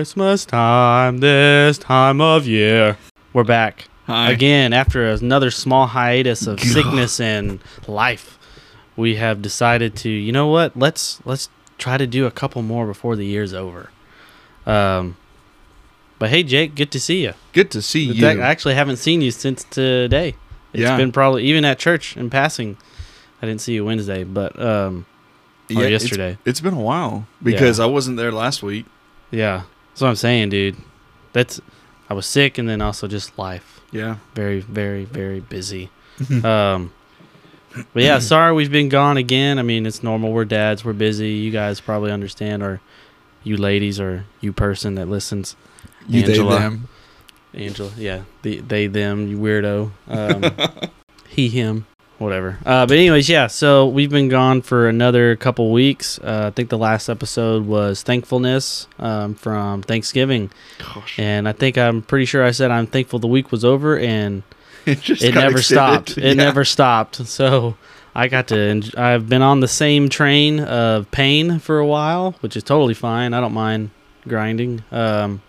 Christmas time, this time of year. We're back Hi. again after another small hiatus of sickness and life. We have decided to, you know what? Let's let's try to do a couple more before the year's over. Um, but hey, Jake, good to see you. Good to see you. I actually haven't seen you since today. It's Yeah. been probably even at church in passing. I didn't see you Wednesday, but um, or it's- yesterday. It's been a while because I wasn't there last week. Yeah, that's what I'm saying, dude. That's I was sick, and then also just life. Yeah. Very, very, very busy. um, but yeah, sorry we've been gone again. I mean, it's normal. We're dads. We're busy. You guys probably understand, or you ladies, or you person that listens. You Angela. they them. Angela, yeah, the, they, them, you weirdo. Um, he, him, whatever. Uh, but anyways, yeah. So we've been gone for another couple weeks. Uh, I think the last episode was thankfulness um, from Thanksgiving, Gosh. and I think I'm pretty sure I said I'm thankful the week was over, and It just it never extended. stopped. It Yeah. never stopped. So I got to. enj- I've been on the same train of pain for a while, which is totally fine. I don't mind grinding. Um,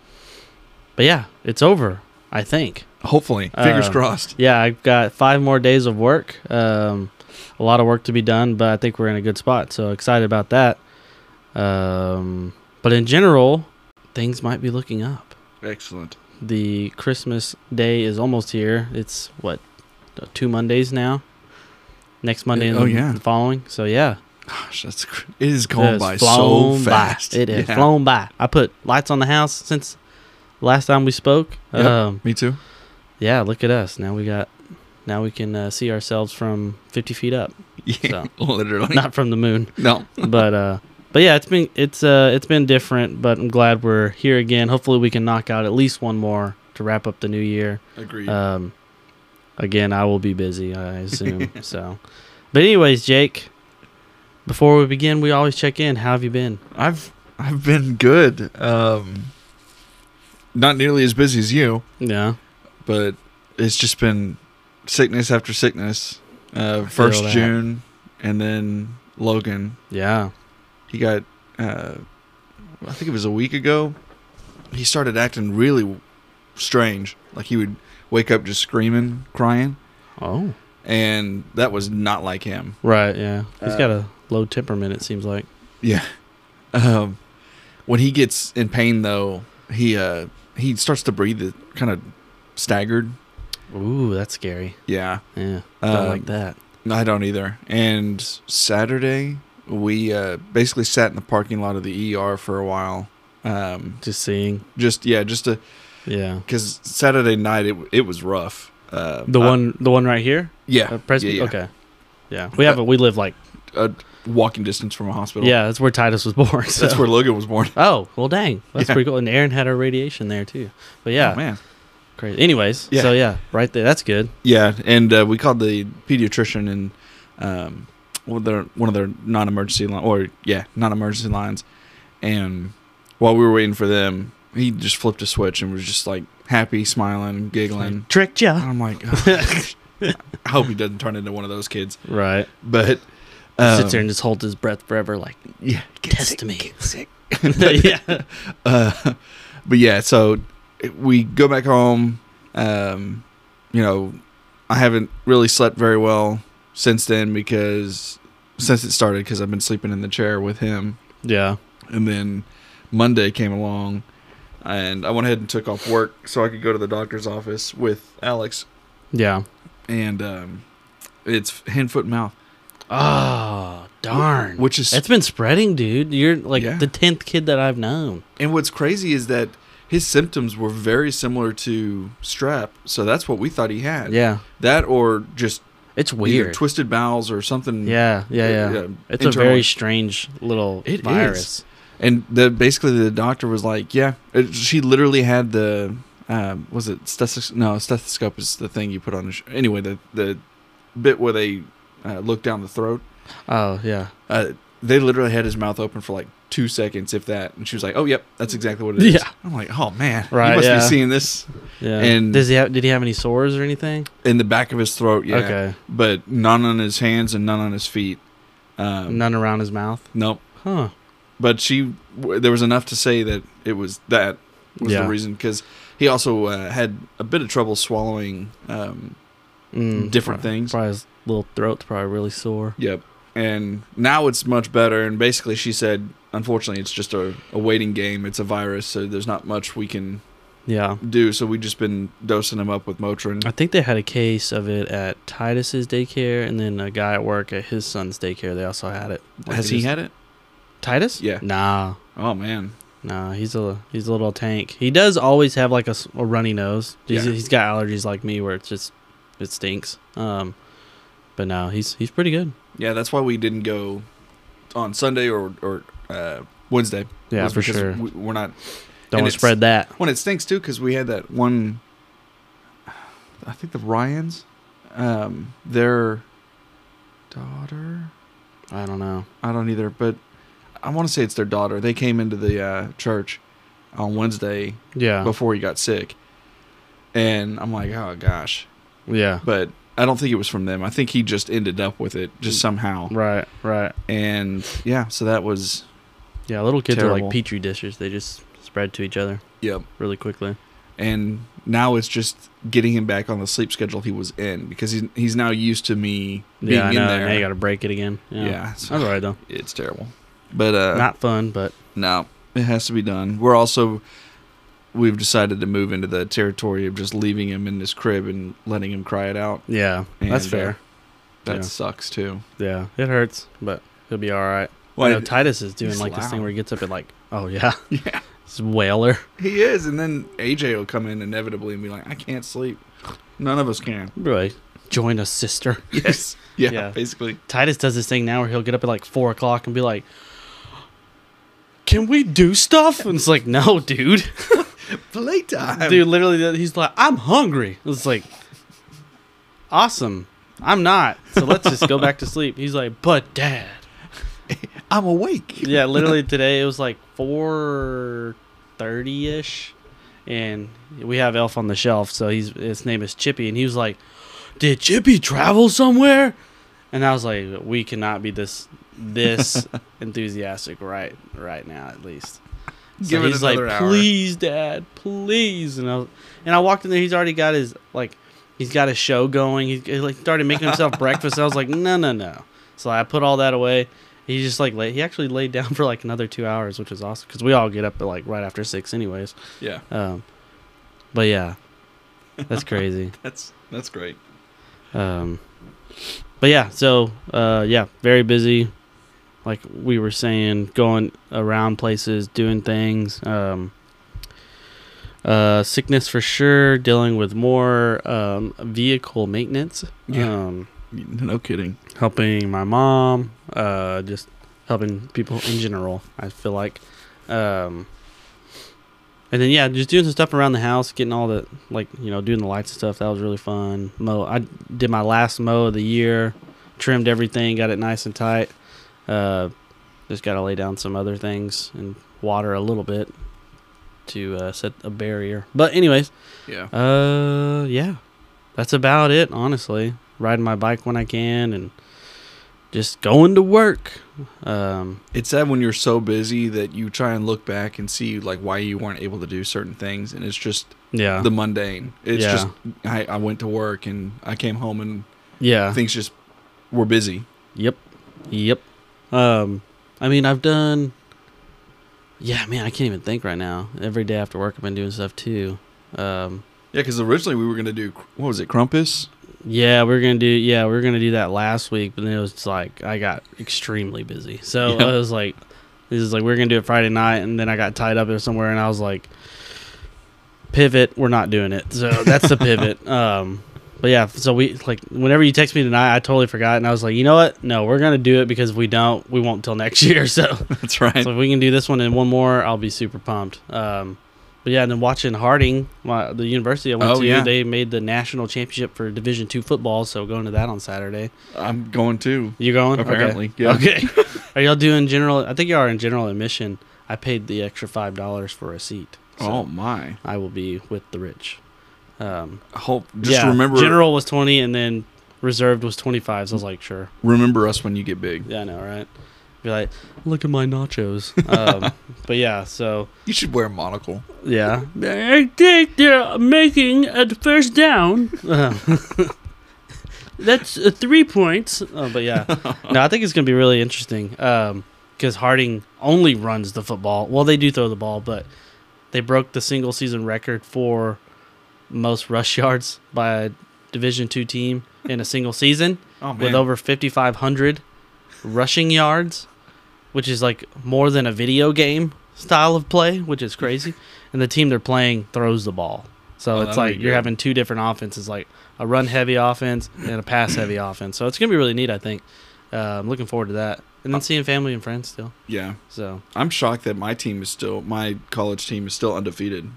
but yeah, it's over. I think. Hopefully. Fingers Uh, crossed. Yeah, I've got five more days of work. Um, a lot of work to be done, but I think we're in a good spot. So excited about that. Um, but in general, things might be looking up. Excellent. The Christmas day is almost here. It's what two Mondays now. Next Monday and oh, the, yeah. the following. So yeah, Gosh, that's cr- it is going by so flown by. fast. It has Yeah. flown by. I put lights on the house since last time we spoke. Yep. Um, Me too. Yeah, look at us. Now we got. Now we can uh, see ourselves from 50 feet up, Yeah. So. Literally. not from the moon. no. But uh, but yeah, it's been it's uh it's been different. But I'm glad we're here again. Hopefully, we can knock out at least one more to wrap up the new year. Agreed. Um, again, I will be busy, I assume. so, but anyways, Jake, before we begin, we always check in. How have you been? I've I've been good. Um not nearly as busy as you, Yeah, but it's just been sickness after sickness. Uh first that. June and then Logan. yeah, He got uh I think it was a week ago. He started acting really strange. Like he would wake up just screaming, crying, oh, and that was not like him. right, yeah. He's Uh, got a low temperament. It seems like. Yeah. Um, when he gets in pain, though, he uh he starts to breathe kind of staggered. Ooh, that's scary. Yeah, Yeah, don't Um, like that. I don't either. And Saturday, we uh basically sat in the parking lot of the ER for a while. Um, Just seeing. just yeah, just to Yeah, because Saturday night it it was rough. Uh, the I- one, the one right here. yeah, Uh, Presby- yeah, yeah. Okay. Yeah, we have a, we live like a walking distance from a hospital. yeah. That's where Titus was born. So. that's where Logan was born. Oh well, dang, that's Yeah. pretty cool. And Aaron had her radiation there too. But yeah, Oh, man. Crazy. Anyways, Yeah. so yeah, right there. That's good. Yeah, and uh, we called the pediatrician and um, one of their one of their non-emergency line or yeah, non-emergency lines. And while we were waiting for them, he just flipped a switch and was just like happy, smiling, giggling. Tricked And ya. I'm like, "Oh, I hope he doesn't turn into one of those kids. Right. But um, Sits there and just holds his breath forever, like yeah, get test sick, me. get sick. yeah. Uh, but yeah, so we go back home. Um, you know, I haven't really slept very well since then because since it started because I've been sleeping in the chair with him, Yeah. and then Monday came along, and I went ahead and took off work so I could go to the doctor's office with Alex, Yeah. and um, it's hand, foot, and mouth, Oh darn. which is It's been spreading, dude. You're like Yeah. the tenth kid that I've known. And what's crazy is that his symptoms were very similar to strep, so that's what we thought he had. Yeah. That or just It's weird. twisted bowels or something. Yeah. Yeah. Yeah. It's a very strange little It virus. And the basically the doctor was like, yeah, it, she literally had the um, was it stethoscope? No, stethoscope is the thing you put on. The sh- anyway, the the bit where they uh, look down the throat. Oh yeah. Uh, they literally had his mouth open for like two seconds, if that. And she was like, "Oh, yep, that's exactly what it is." Yeah. I'm like, "Oh man, Right, You must yeah. be seeing this Yeah. And- does he have? Did he have any sores or anything? in the back of his throat." Yeah. Okay. But none on his hands and none on his feet. Um, None around his mouth. Nope. Huh. But she there was enough to say that it was that was Yeah. the reason because he also uh, had a bit of trouble swallowing. Um, Mm, Different probably- things. Probably his little throat's probably really sore. Yep. And now it's much better. And basically, she said, unfortunately, it's just a, a waiting game. It's a virus, so there's not much we can Yeah. do. So we've just been dosing him up with Motrin. I think they had a case of it at Titus's daycare, and then a guy at work at his son's daycare. They also had it. Like, Has they he just- had it? Titus? Yeah. Nah, Oh man. nah. He's a he's a little tank. He does always have like a runny nose. He's, Yeah. he's got allergies like me, where it's just it stinks. Um, but no, he's he's pretty good. Yeah, that's why we didn't go on Sunday or or uh, Wednesday. Yeah, for sure. We, we're not. Don't want to spread that. When it stinks too, because we had that one. I think the Ryans, um, their daughter. I don't know. I don't either, but I want to say it's their daughter. They came into the uh, church on Wednesday Yeah, before he got sick, and I'm like, oh gosh. yeah. But I don't think it was from them. I think he just ended up with it just somehow. Right, right. And yeah, so that was Yeah, little kids are like petri dishes. They just spread to each other yep. really quickly. And now it's just getting him back on the sleep schedule he was in because he's he's now used to me being Yeah, I in there. Now you got to break it again. Yeah, yeah, so that's all right though. it's terrible. But uh, Not fun, but No, it has to be done. We're also we've decided to move into the territory of just leaving him in his crib and letting him cry it out. yeah, that's fair. uh, That Yeah. sucks too. Yeah, it hurts, but he'll be all right. Well, I know Titus is doing like this thing where he gets up at like, oh yeah, Yeah, it's whaler. he is. And then AJ will come in inevitably and be like, "I can't sleep." None of us can. Really, join a sister. Yes. Yeah. Yeah. Basically. Titus does this thing now where he'll get up at like four o'clock and be like, "Can we do stuff?" And it's like, "No, dude, Playtime. dude." Literally, he's like, "I'm hungry." It's like, awesome. I'm not. So let's just go back to sleep. He's like, "But dad." I'm awake. yeah, literally today it was like four thirty ish, and we have Elf on the shelf. So he's his name is Chippy, and he was like, "Did Chippy travel somewhere?" And I was like, "We cannot be this this enthusiastic right right now, at least." So Give it he's like, hour. "Please, Dad, please," and I was, and I walked in there. He's already got his like, he's got a show going. He, he like started making himself breakfast. I was like, "No, no, no." So I put all that away. He just like lay, he actually laid down for like another two hours, which was awesome because we all get up at like right after six, anyways. Yeah. Um, but yeah, that's crazy. That's that's great. Um, but yeah, so uh, yeah, very busy. Like we were saying, going around places, doing things. Um, uh, sickness for sure. Dealing with more um, vehicle maintenance. Yeah. Um, No kidding. helping my mom. Uh, just helping people in general. I feel like. Um, and then yeah, just doing some stuff around the house, getting all the like you know doing the lights and stuff. That was really fun. Mow. I did my last mow of the year, trimmed everything, got it nice and tight. Uh, just got to lay down some other things and water a little bit to uh, set a barrier. But anyways, Yeah. uh, yeah, that's about it. Honestly, riding my bike when I can and just going to work. Um, It's sad when you're so busy that you try and look back and see like why you weren't able to do certain things, and it's just yeah, the mundane. It's Yeah. just I, I went to work and I came home and yeah, things just were busy. yep, yep. Um, I mean, I've done. Yeah, man, I can't even think right now. Every day after work, I've been doing stuff too. Um, Yeah, because originally we were gonna do what was it, Krampus? Yeah, we are gonna do. Yeah, we are gonna do that last week, but then it was like I got extremely busy. So Yeah. I was like, "This is like we are gonna do it Friday night," and then I got tied up there somewhere, and I was like, "Pivot, we're not doing it." So that's the pivot. Um, but yeah, so we like whenever you text me tonight, I totally forgot, and I was like, "You know what? No, we're gonna do it because if we don't, we won't till next year." So That's right. so if we can do this one and one more, I'll be super pumped. Um, but yeah, and then watching Harding, my, the university I went Oh, to, yeah. they made the national championship for Division two football. So going to that on Saturday. I'm going too. You going? Okay. Apparently, yeah. Okay. are y'all doing general? I think y'all are in general admission. I paid the extra five dollars for a seat. So oh my! I will be with the rich. Um, I hope just yeah, remember general was twenty, and then reserved was twenty five. So I was like, sure. remember us when you get big. Yeah, I know, right? Be like, "Look at my nachos." Um, but yeah, so You should wear a monocle. yeah, I think they're making a first down. That's uh, three points. Oh, but yeah, no, I think it's gonna be really interesting because Harding only runs the football. Well, they do throw the ball, but they broke the single season record for most rush yards by a Division two team in a single season Oh with over 5,500 rushing yards, which is like more than a video game style of play, which is crazy. And the team they're playing throws the ball. So Oh, it's like you're good. having two different offenses, like a run heavy offense and a pass heavy offense. So it's going to be really neat, I think. Uh, I'm looking forward to that. And then seeing family and friends still. yeah. So, I'm shocked that my team is still my college team is still undefeated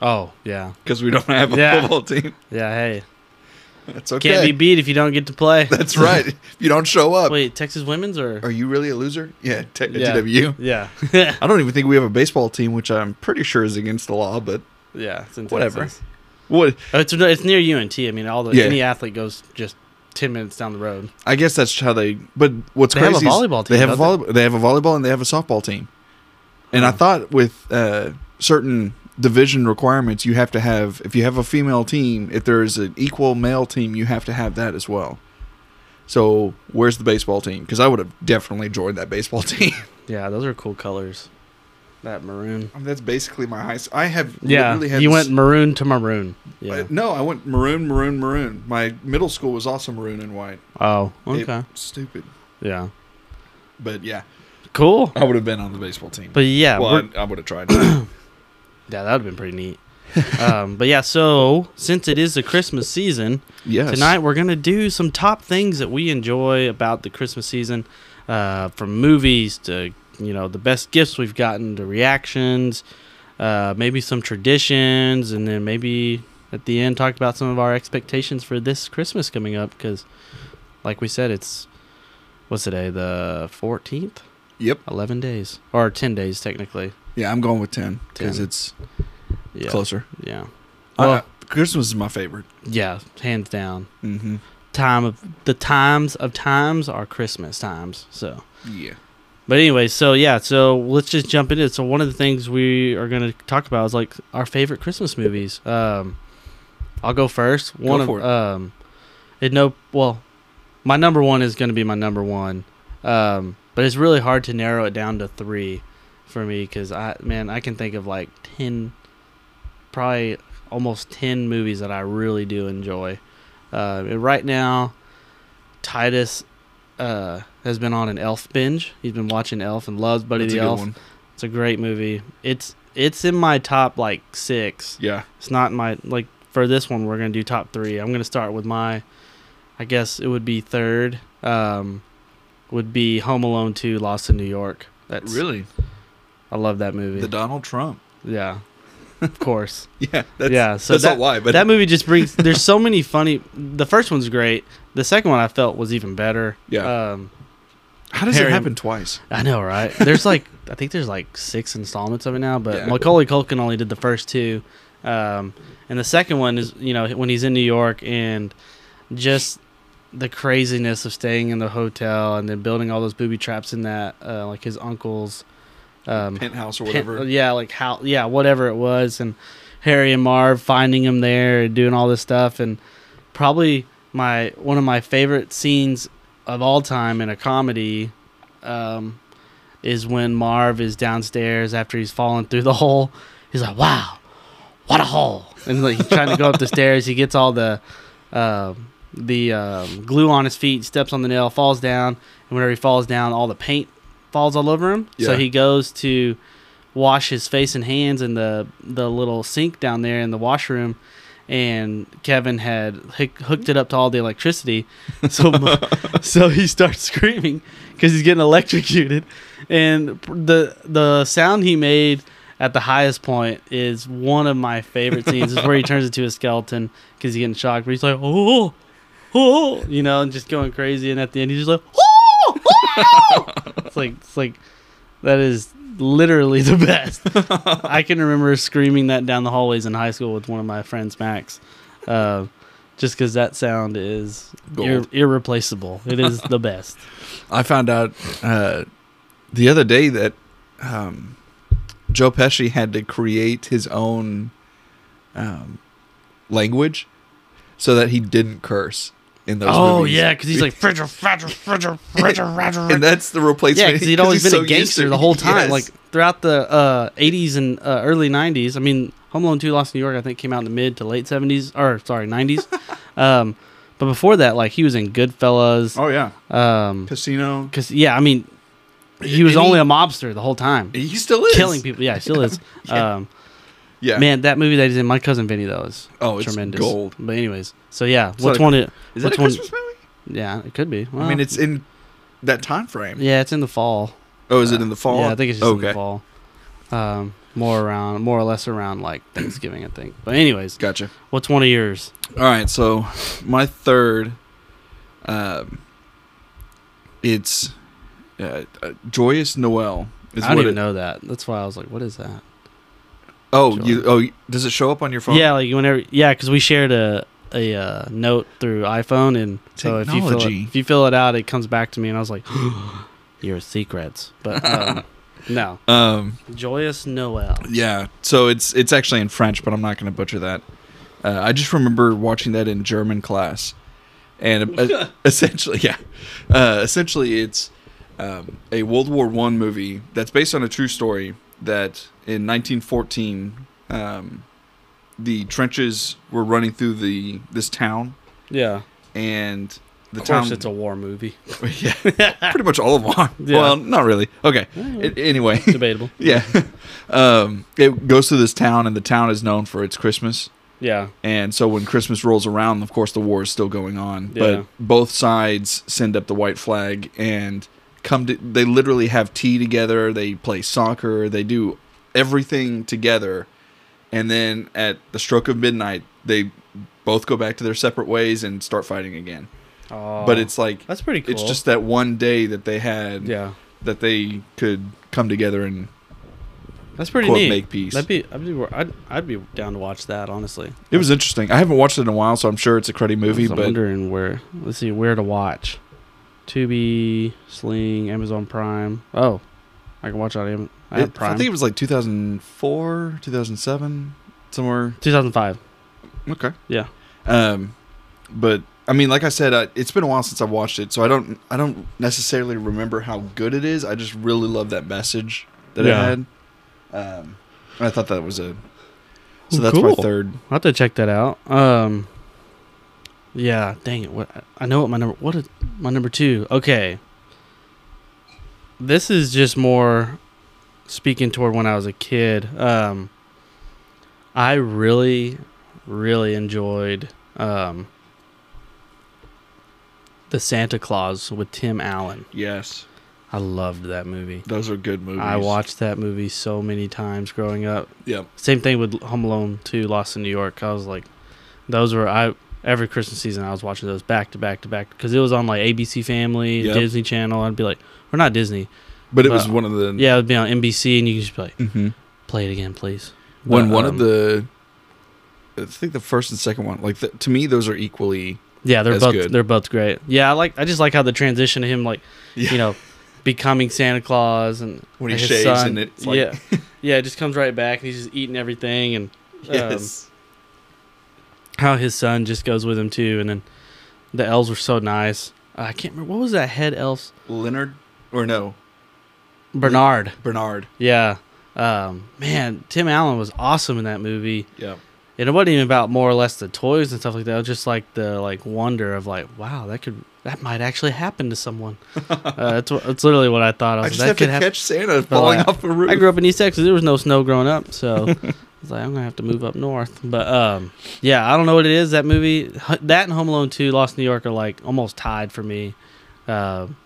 oh, yeah. because we don't have a Yeah. football team. Yeah, hey. That's okay. Can't be beat if you don't get to play. That's right. if you don't show up, Wait, Texas women's or? are you really a loser? Yeah, te- Yeah. Yeah. I don't even think we have a baseball team, which I'm pretty sure is against the law. But yeah, it's in Whatever. Texas. what? Oh, It's it's near UNT. I mean, all the Yeah. any athlete goes just ten minutes down the road. I guess that's how they. But what's They have crazy? a is volleyball They team, have a volleyball. They have a volleyball and they have a softball team. And I thought with uh, certain division requirements, you have to have if you have a female team, if there is an equal male team, you have to have that as well. So where's the baseball team? Because I would have definitely joined that baseball team. Yeah, those are cool colors. That maroon. I mean, that's basically my high. I have Yeah, literally had you went maroon to maroon. Yeah. Uh, no, I went maroon, maroon, maroon. My middle school was also maroon and white. Oh, It- okay. stupid. Yeah. But yeah, Cool. I would have been on the baseball team. But yeah, well, I, I would have tried. yeah, that would have been pretty neat. um, but yeah, so since it is the Christmas season, yes. tonight we're gonna do some top things that we enjoy about the Christmas season, uh, from movies to you know the best gifts we've gotten to reactions, uh, maybe some traditions, and then maybe at the end talk about some of our expectations for this Christmas coming up. Because, like we said, it's what's today the fourteenth, Yep. eleven days or ten days technically. Yeah, I'm going with ten because 10. it's Yeah, closer. Yeah, Uh, Christmas is my favorite. yeah, hands down. Mm-hmm. Time of the times of times are Christmas times. So. Yeah. But anyway, so yeah, so let's just jump into it. So one of the things we are going to talk about is like our favorite Christmas movies. Um, I'll go first. One Go of it. um, it no well, my number one is going to be my number one. Um, but it's really hard to narrow it down to three for me because I man I can think of like ten, probably almost ten movies that I really do enjoy. Uh, and right now, Titus uh, has been on an Elf binge. He's been watching Elf and loves Buddy That's the Elf. one. It's a great movie. It's it's in my top like six. Yeah. It's not in my like for this one. We're gonna do top three. I'm gonna start with my, I guess it would be third. Um, would be Home Alone Two: Lost in New York. That's Really? I love that movie. The Donald Trump. yeah, of course. Yeah. That's, yeah. So that's that not why, but that movie just brings. There's so many funny. The first one's great. The second one I felt was even better. Yeah. Um, how does Harry- it happen twice? I know, right? There's like I think there's like six installments of it now, but Yeah. Macaulay Culkin only did the first two, um, and the second one is you know when he's in New York and just the craziness of staying in the hotel and then building all those booby traps in that uh, like his uncle's um, Penthouse or whatever. yeah, like how yeah whatever it was, and Harry and Marv finding him there and doing all this stuff, and probably my one of my favorite scenes of all time in a comedy um, is when Marv is downstairs after he's fallen through the hole. He's like, "Wow, what a hole!" And like he's trying to go up the stairs. He gets all the uh, the um, glue on his feet, steps on the nail, falls down, and whenever he falls down, all the paint falls all over him. So he goes to wash his face and hands in the the little sink down there in the washroom. And Kevin had hook- hooked it up to all the electricity, so so he starts screaming because he's getting electrocuted, and the the sound he made at the highest point is one of my favorite scenes. is where he turns into a skeleton because he's getting shocked, but he's like, oh, oh, you know, and just going crazy. And at the end, he's just like, oh. It's like it's like that is literally the best. I can remember screaming that down the hallways in high school with one of my friends, Max. Uh, just because that sound is ir- irreplaceable. It is the best. I found out uh, the other day that um, Joe Pesci had to create his own um, language so that he didn't curse in those oh movies. yeah, because he's like frigid, fragile, fragile, fragile, fragile. and that's the replacement. Yeah, because he'd always been so a gangster to- the whole time, Yes. like throughout the uh, '80s and uh, early '90s. I mean, Home Alone 2: Lost in New York, I think, came out in the mid to late '70s, or sorry, '90s. um, but before that, like he was in Goodfellas. oh yeah, Um, Casino. because yeah, I mean, he was And he- only a mobster the whole time, He still is killing people. Yeah, he still is. Yeah. Um, Yeah, Man, that movie that he's in, My Cousin Vinny, though, is Oh, it's tremendous. gold. But anyways, so yeah, what's one? It, Is that a one? Christmas movie? Yeah, it could be. I mean, it's in that time frame. yeah, it's in the fall. Oh, is it in the fall? Yeah, I think it's just in okay. the fall. Um, more around, more or less around like Thanksgiving, I think. But anyways, Gotcha. what's one of yours? All right, so my third, um, it's uh, uh, Joyous Noel. Is I what even it- know that. That's why I was like, what is that? Oh, you. Oh, does it show up on your phone? Yeah, like whenever. Yeah, because we shared a a uh, note through iPhone, and so if you fill it, Technology. if you fill it out, it comes back to me, and I was like, your secrets. But um, no, Um. joyous Noel. Yeah. So it's it's actually in French, but I'm not going to butcher that. Uh, I just remember watching that in German class, and uh, essentially, yeah, uh, essentially, it's um, a World War One movie that's based on a true story that in 1914, um, the trenches were running through the this town, Yeah, and the of course, town. it's a war movie. yeah, pretty much all of them are. Yeah. Well, not really. Okay. It, anyway, Debatable. yeah. um, it goes through this town, and the town is known for its Christmas. Yeah, And so when Christmas rolls around, of course, the war is still going on. Yeah. But both sides send up the white flag and come to. They literally have tea together. They play soccer. They do everything together. And then at the stroke of midnight, they both go back to their separate ways and start fighting again. oh, But it's like that's pretty cool. it's just that one day that they had yeah, that they could come together and that's pretty quote neat. make peace. That'd be, I'd be, I'd, I'd be down to watch that. Honestly, it was interesting. I haven't watched it in a while, so I'm sure it's a cruddy movie. I'm But wondering where. Let's see where to watch. Tubi, Sling, Amazon Prime. Oh, I can watch on I It- Prime. I think it was like 2004, 2007, somewhere. 2005. Okay. Yeah. Um, but I mean, like I said, I, it's been a while since I watched it, so I don't, I don't necessarily remember how good it is. I just really love that message that Yeah. it had. Um, I thought that was a. So that's my third. I'll have to check that out. Um, yeah, dang it. What I know what my number. What is my number two? Okay. This is just more speaking toward when I was a kid. Um, I really, really enjoyed um, the Santa Claus with Tim Allen. Yes, I loved that movie. those are good movies. I watched that movie so many times growing up. Yeah. Same thing with Home Alone 2, Lost in New York. I was like, those were I every Christmas season I was watching those back to back to back because it was on like ABC Family, Yep. Disney Channel. I'd be like, or not Disney, But it was one of the. yeah, it'd be on NBC, and you could just be like, hmm play it again, please. When But, one um, of the. I think the first and second one, like the, to me, those are equally. yeah, they're both good. they're both great. Yeah, I like I just like how the transition to him like Yeah. you know becoming Santa Claus and when he shaves son- and it's like. yeah, yeah, it just comes right back and he's just eating everything and um, yes. How his son just goes with him too, and then the elves were so nice. I can't remember what was that head elf Leonard, or no, Bernard. Bernard. Yeah, um, man, Tim Allen was awesome in that movie. Yeah. And it wasn't even about more or less the toys and stuff like that. It was just like the like wonder of like, wow, that could that might actually happen to someone. uh, that's what, that's literally what I thought. I I just like, have to happen. catch Santa falling like, off a roof. I grew up in East Texas. There was no snow growing up, so I was like, I'm gonna have to move up north. But um, yeah, I don't know what it is. That movie, that and Home Alone Two, Lost in New York are like almost tied for me. Um,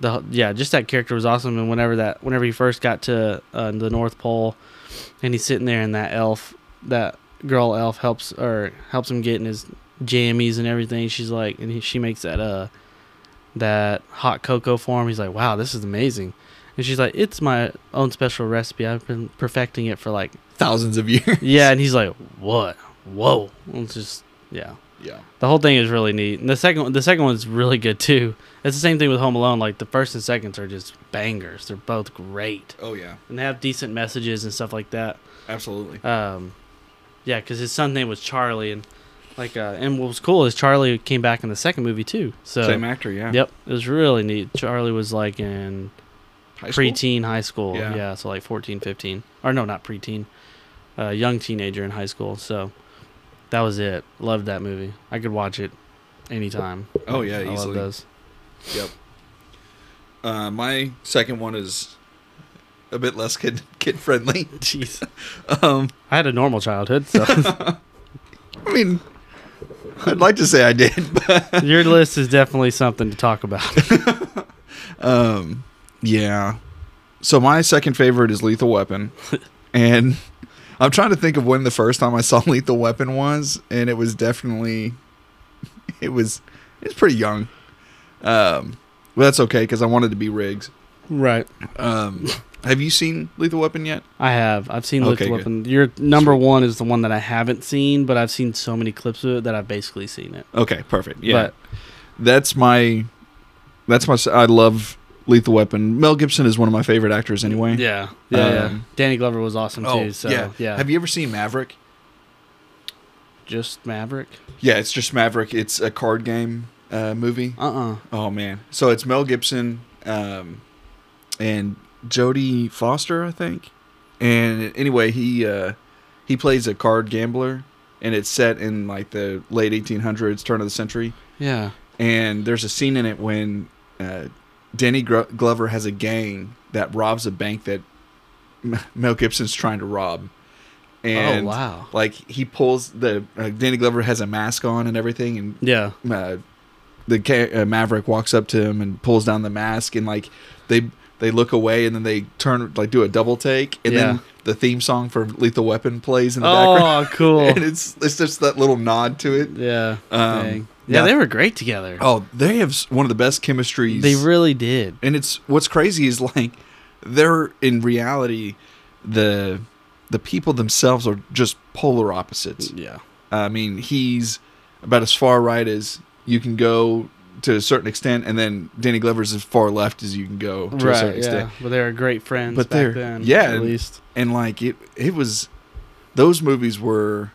the yeah, just that character was awesome. And whenever that, whenever he first got to uh, the North Pole, and he's sitting there, and that elf, that girl elf helps or helps him get in his jammies and everything. She's like, and he, she makes that uh that hot cocoa for him. He's like, wow, this is amazing. And she's like, it's my own special recipe. I've been perfecting it for like, Thousands of years. yeah. And he's like, what? Whoa. It's just, yeah. Yeah. The whole thing is really neat. And the second one, the second one's really good too. It's the same thing with Home Alone. Like the first and seconds are just bangers. They're both great, Oh yeah. and they have decent messages and stuff like that. Absolutely. Um, yeah, because his son's name was Charlie, and like, uh, and what was cool is Charlie came back in the second movie too. So Same actor. Yeah. Yep, it was really neat. Charlie was like in High school? preteen high school. Yeah. Yeah. so like 14, 15. Or no, not preteen. Uh, young teenager in high school. So that was it. Loved that movie. I could watch it anytime. Oh, yeah, I love easily. those. Yep. Uh, my second one is a bit less kid kid friendly. Jeez. Um, I had a normal childhood, so I mean, I'd like to say I did, but your list is definitely something to talk about. um, yeah. So my second favorite is Lethal Weapon, and I'm trying to think of when the first time I saw Lethal Weapon was, and it was definitely, it was, it's pretty young. Um, but that's okay because I wanted to be Riggs. right. Um, have you seen Lethal Weapon yet? I have. I've seen Okay, Lethal good. Weapon. Your number one is the one that I haven't seen, but I've seen so many clips of it that I've basically seen it. Okay, perfect. Yeah, But that's my, that's my. I love Lethal Weapon. Mel Gibson is one of my favorite actors anyway. yeah, yeah, yeah. Um, Danny Glover was awesome Oh, too. So yeah. yeah, Have you ever seen Maverick? just Maverick. Yeah, it's just Maverick. It's a card game uh, movie. Uh uh Oh man! So it's Mel Gibson um, and Jodie Foster, I think. And anyway, he uh, he plays a card gambler, and it's set in like the late 1800s, turn of the century. Yeah. And there's a scene in it when uh, Danny Glover has a gang that robs a bank that Mel Gibson's trying to rob. And oh wow. like he pulls the uh, Danny Glover has a mask on and everything, and Yeah. uh, the uh, Maverick walks up to him and pulls down the mask, and like they they look away, and then they turn like do a double take, and Yeah. then the theme song for Lethal Weapon plays in the background, Oh, cool. and it's it's just that little nod to it. yeah. Um. Yeah, now- they were great together. Oh, they have one of the best chemistries. they really did. and it's what's crazy is like they're in reality the the people themselves are just polar opposites. Yeah. I mean, he's about as far right as you can go to a certain extent, and then Danny Glover's as far left as you can go to a right. certain Yeah. extent. But they were great friends But back they're- then. yeah, At and- least. And like it, it was those movies were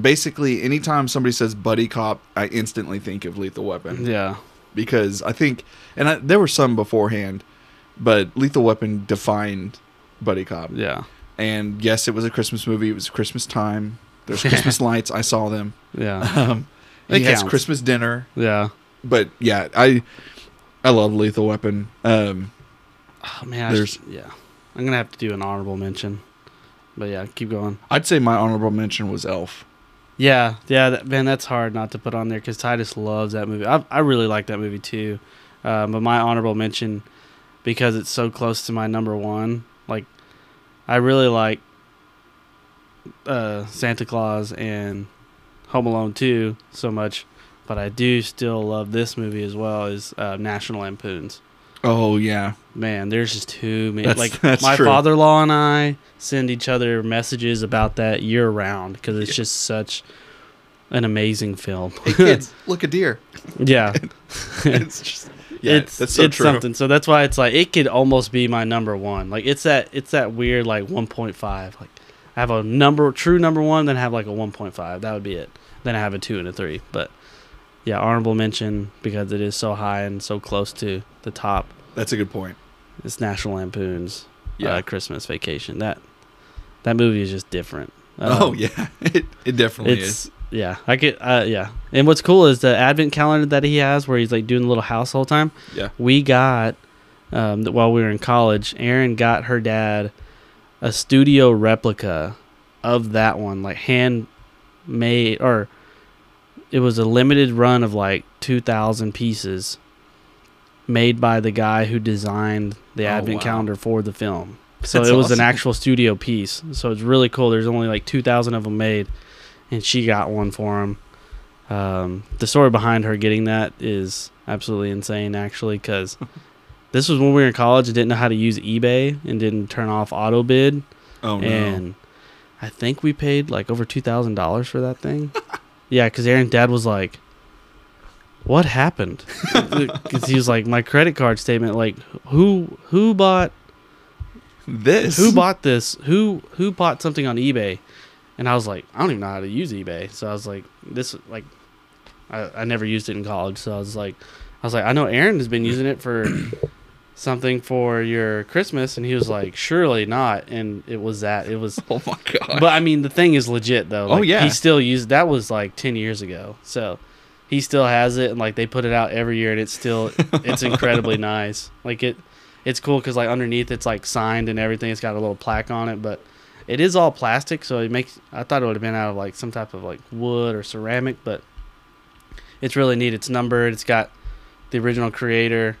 basically anytime somebody says buddy cop, I instantly think of Lethal Weapon Yeah. because I think, and I, there were some beforehand, but Lethal Weapon defined buddy cop. Yeah. And yes, it was a Christmas movie. It was Christmas time. There's Christmas lights. I saw them. Yeah. Um, It he has counts. Christmas dinner, Yeah. but yeah, I I love Lethal Weapon. Um, Oh man. There's- yeah. I'm gonna have to do an honorable mention. But yeah, keep going. I'd say my honorable mention was Elf. Yeah, yeah, that, man, that's hard not to put on there because Titus loves that movie. I, I really like that movie too, um, but my honorable mention because it's so close to my number one. Like, I really like uh, Santa Claus and Home Alone two so much, but I do still love this movie as well as uh, National Lampoons. Oh yeah, Man, there's just too many. That's- like that's my true. father-in-law and I send each other messages about that year round because it's Yeah. just such an amazing film. hey kids, look a deer. yeah, it's just yeah, it's that's so it's true. something. So that's why it's like it could almost be my number one. Like it's that it's that weird like 1.5. Like I have a number true number one, then I have like a 1.5. That would be it. Then I have a two and a three. But yeah, honorable mention because it is so high and so close to the top. That's a good point. It's National Lampoon's Yeah. uh, Christmas Vacation. That that movie is just different. oh Um, yeah, it, it definitely it's is. yeah. I could uh, yeah. And what's cool is the advent calendar that he has, where he's like doing the little house all the time. Yeah. We got um, that while we were in college. Aaron got her dad a studio replica of that one, like handmade or it was a limited run of like two thousand pieces made by the guy who designed the Oh, advent wow. calendar for the film. So That's it was an actual studio piece. So it's really cool. There's only like 2,000 of them made, and she got one for him. Um, the story behind her getting that is absolutely insane, actually, because this was when we were in college and didn't know how to use eBay and didn't turn off auto bid. Oh no, And I think we paid like over $2,000 for that thing. Yeah, because Aaron's dad was like, "What happened?" Because he was like, "My credit card statement. Like, who who bought This. who bought this? Who who bought something on eBay?" And I was like, "I don't even know how to use eBay." So I was like, "This like, I, I never used it in college." So I was like, "I was like, I know Aaron has been using it for something for your Christmas," and he was like, "Surely not." And it was that. It was Oh my god. but I mean, the thing is legit though. Oh, yeah. he still used that was like ten years ago, so he still has it, and like they put it out every year, and it's still it's incredibly nice. Like it, it's cool because like underneath it's like signed and everything. It's got a little plaque on it, but it is all plastic, so it makes. I thought it would have been out of like some type of like wood or ceramic, but it's really neat. It's numbered. It's got the original creator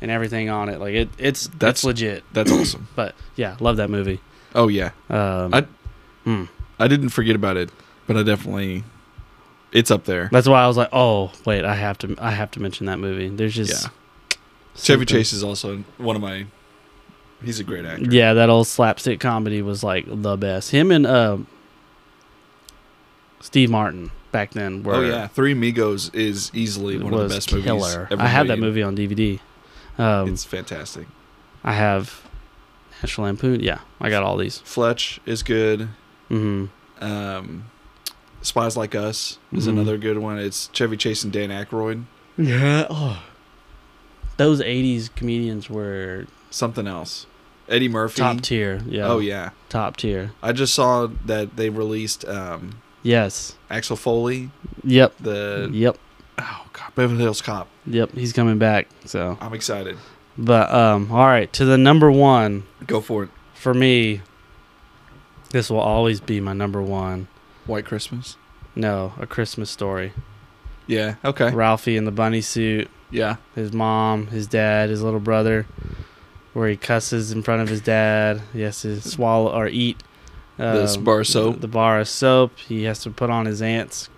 and everything on it. Like it, it's that's That's- legit. That's awesome. But yeah, love that movie. Oh yeah. Um, I- hmm. I didn't forget about it, but I definitely it's up there. That's why I was like, oh wait, I have to, I have to mention that movie. There's just Yeah. Chevy Chase is also one of my he's a great actor. Yeah, that old slapstick comedy was like the best. Him and uh, Steve Martin back then were Oh yeah. Three Amigos is easily one of the best movies killer. ever I have that movie on DVD. Um, It's fantastic. I have National Lampoon. Yeah, I got all these. Fletch is good. hmm Um, Spies Like Us is Mhm. another good one. It's Chevy Chase and Dan Aykroyd. Yeah. Oh. Those '80s comedians were Something else. Eddie Murphy. top tier. Yeah. Oh yeah. Top tier. I just saw that they released um, Yes. Axel Foley. Yep. The Yep. Oh god, Beverly Hills Cop. Yep. He's coming back. So, I'm excited. but um, all right, to the number one. Go for it. for me, this will always be my number one. White Christmas. No, a Christmas story. Yeah. Okay. Ralphie in the bunny suit, Yeah. his mom, his dad, his little brother, where he cusses in front of his dad. He has to swallow or eat This um, bar of soap. The bar of soap. He has to put on his aunt's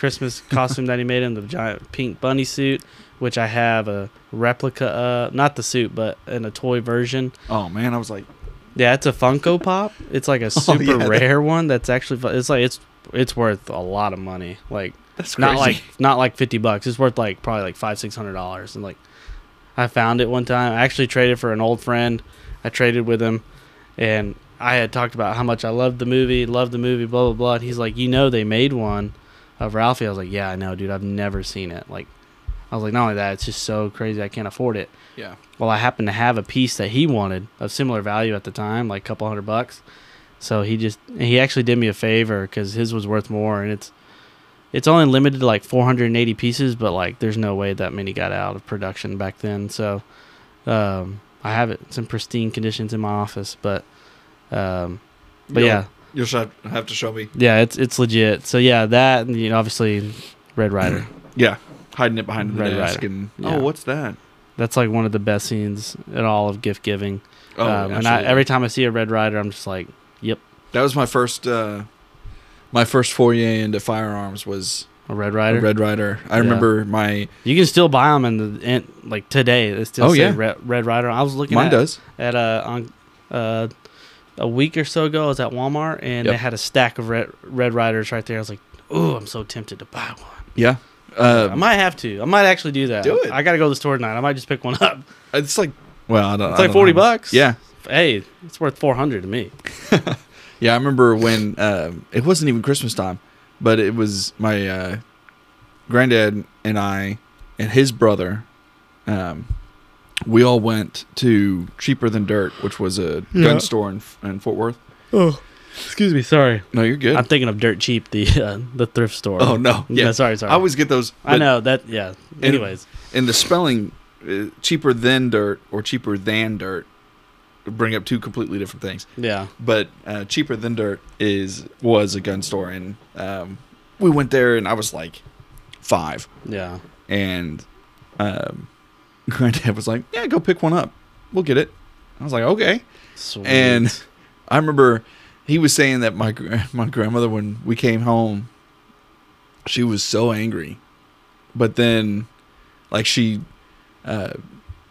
Christmas costume that he made him, the giant pink bunny suit, which I have a replica of. Not the suit, but in a toy version. Oh man, I was like, Yeah, it's a Funko Pop. It's like a Oh, super yeah, that- rare one that's actually it's like it's it's worth a lot of money. Like that's crazy. not like not like 50 bucks. It's worth like probably like 5 600 dollars and like I found it one time. I actually traded for an old friend. I traded with him and I had talked about how much I loved the movie, loved the movie, blah blah blah. And he's like, "You know they made one of Ralphie." I was like, "Yeah, I know, dude. I've never seen it." Like I was like, "Not only that, it's just so crazy I can't afford it." yeah. Well, I happened to have a piece that he wanted of similar value at the time, like a couple hundred bucks. So he just he actually did me a favor because his was worth more, and it's it's only limited to like 480 pieces, but like there's no way that many got out of production back then. So um, I have it. It's in pristine conditions in my office, but um, but You'll- yeah, You'll sh- have to show me. yeah, it's it's legit. So yeah, that and you know, obviously Red Ryder. Yeah. Hiding it behind the Red desk Rider. and Yeah. oh, what's that? That's like one of the best scenes in all of gift giving. Oh, um, and I, every time I see a Red Ryder, I'm just like, yep. that was my first. uh My first foray into firearms was a Red a Rider. Red Ryder. I Yeah. remember my You can still buy them in the in, like today. They still Oh, say yeah. Red, Red Ryder. I was looking at mine at does. at a on uh, a week or so ago. I was at Walmart and Yep. they had a stack of Red Red Ryders right there. I was like, oh, I'm so tempted to buy one. Yeah. I Uh, might have to. I might actually do that. Do it. I got to go to the store tonight. I might just pick one up. it's like well, I don't. It's I like don't forty know. bucks. Yeah. Hey, it's worth four hundred to me. Yeah, I remember when um, it wasn't even Christmas time, but it was my uh, granddad and I and his brother. Um, we all went to Cheaper Than Dirt, which was a Yeah. gun store in, in Fort Worth. Oh, excuse me. Sorry. No, you're good. I'm thinking of Dirt Cheap, the uh, the thrift store. oh no, yeah. yeah. sorry, sorry. I always get those. I know that. Yeah. Anyways, and the spelling, uh, cheaper than dirt or cheaper than dirt bring up two completely different things. yeah. but uh, cheaper than dirt is was a gun store and um, we went there and i was like five Yeah. and um, granddad was like yeah go pick one up we'll get it i was like okay Sweet. and i remember he was saying that my my grandmother when we came home she was so angry but then like she uh,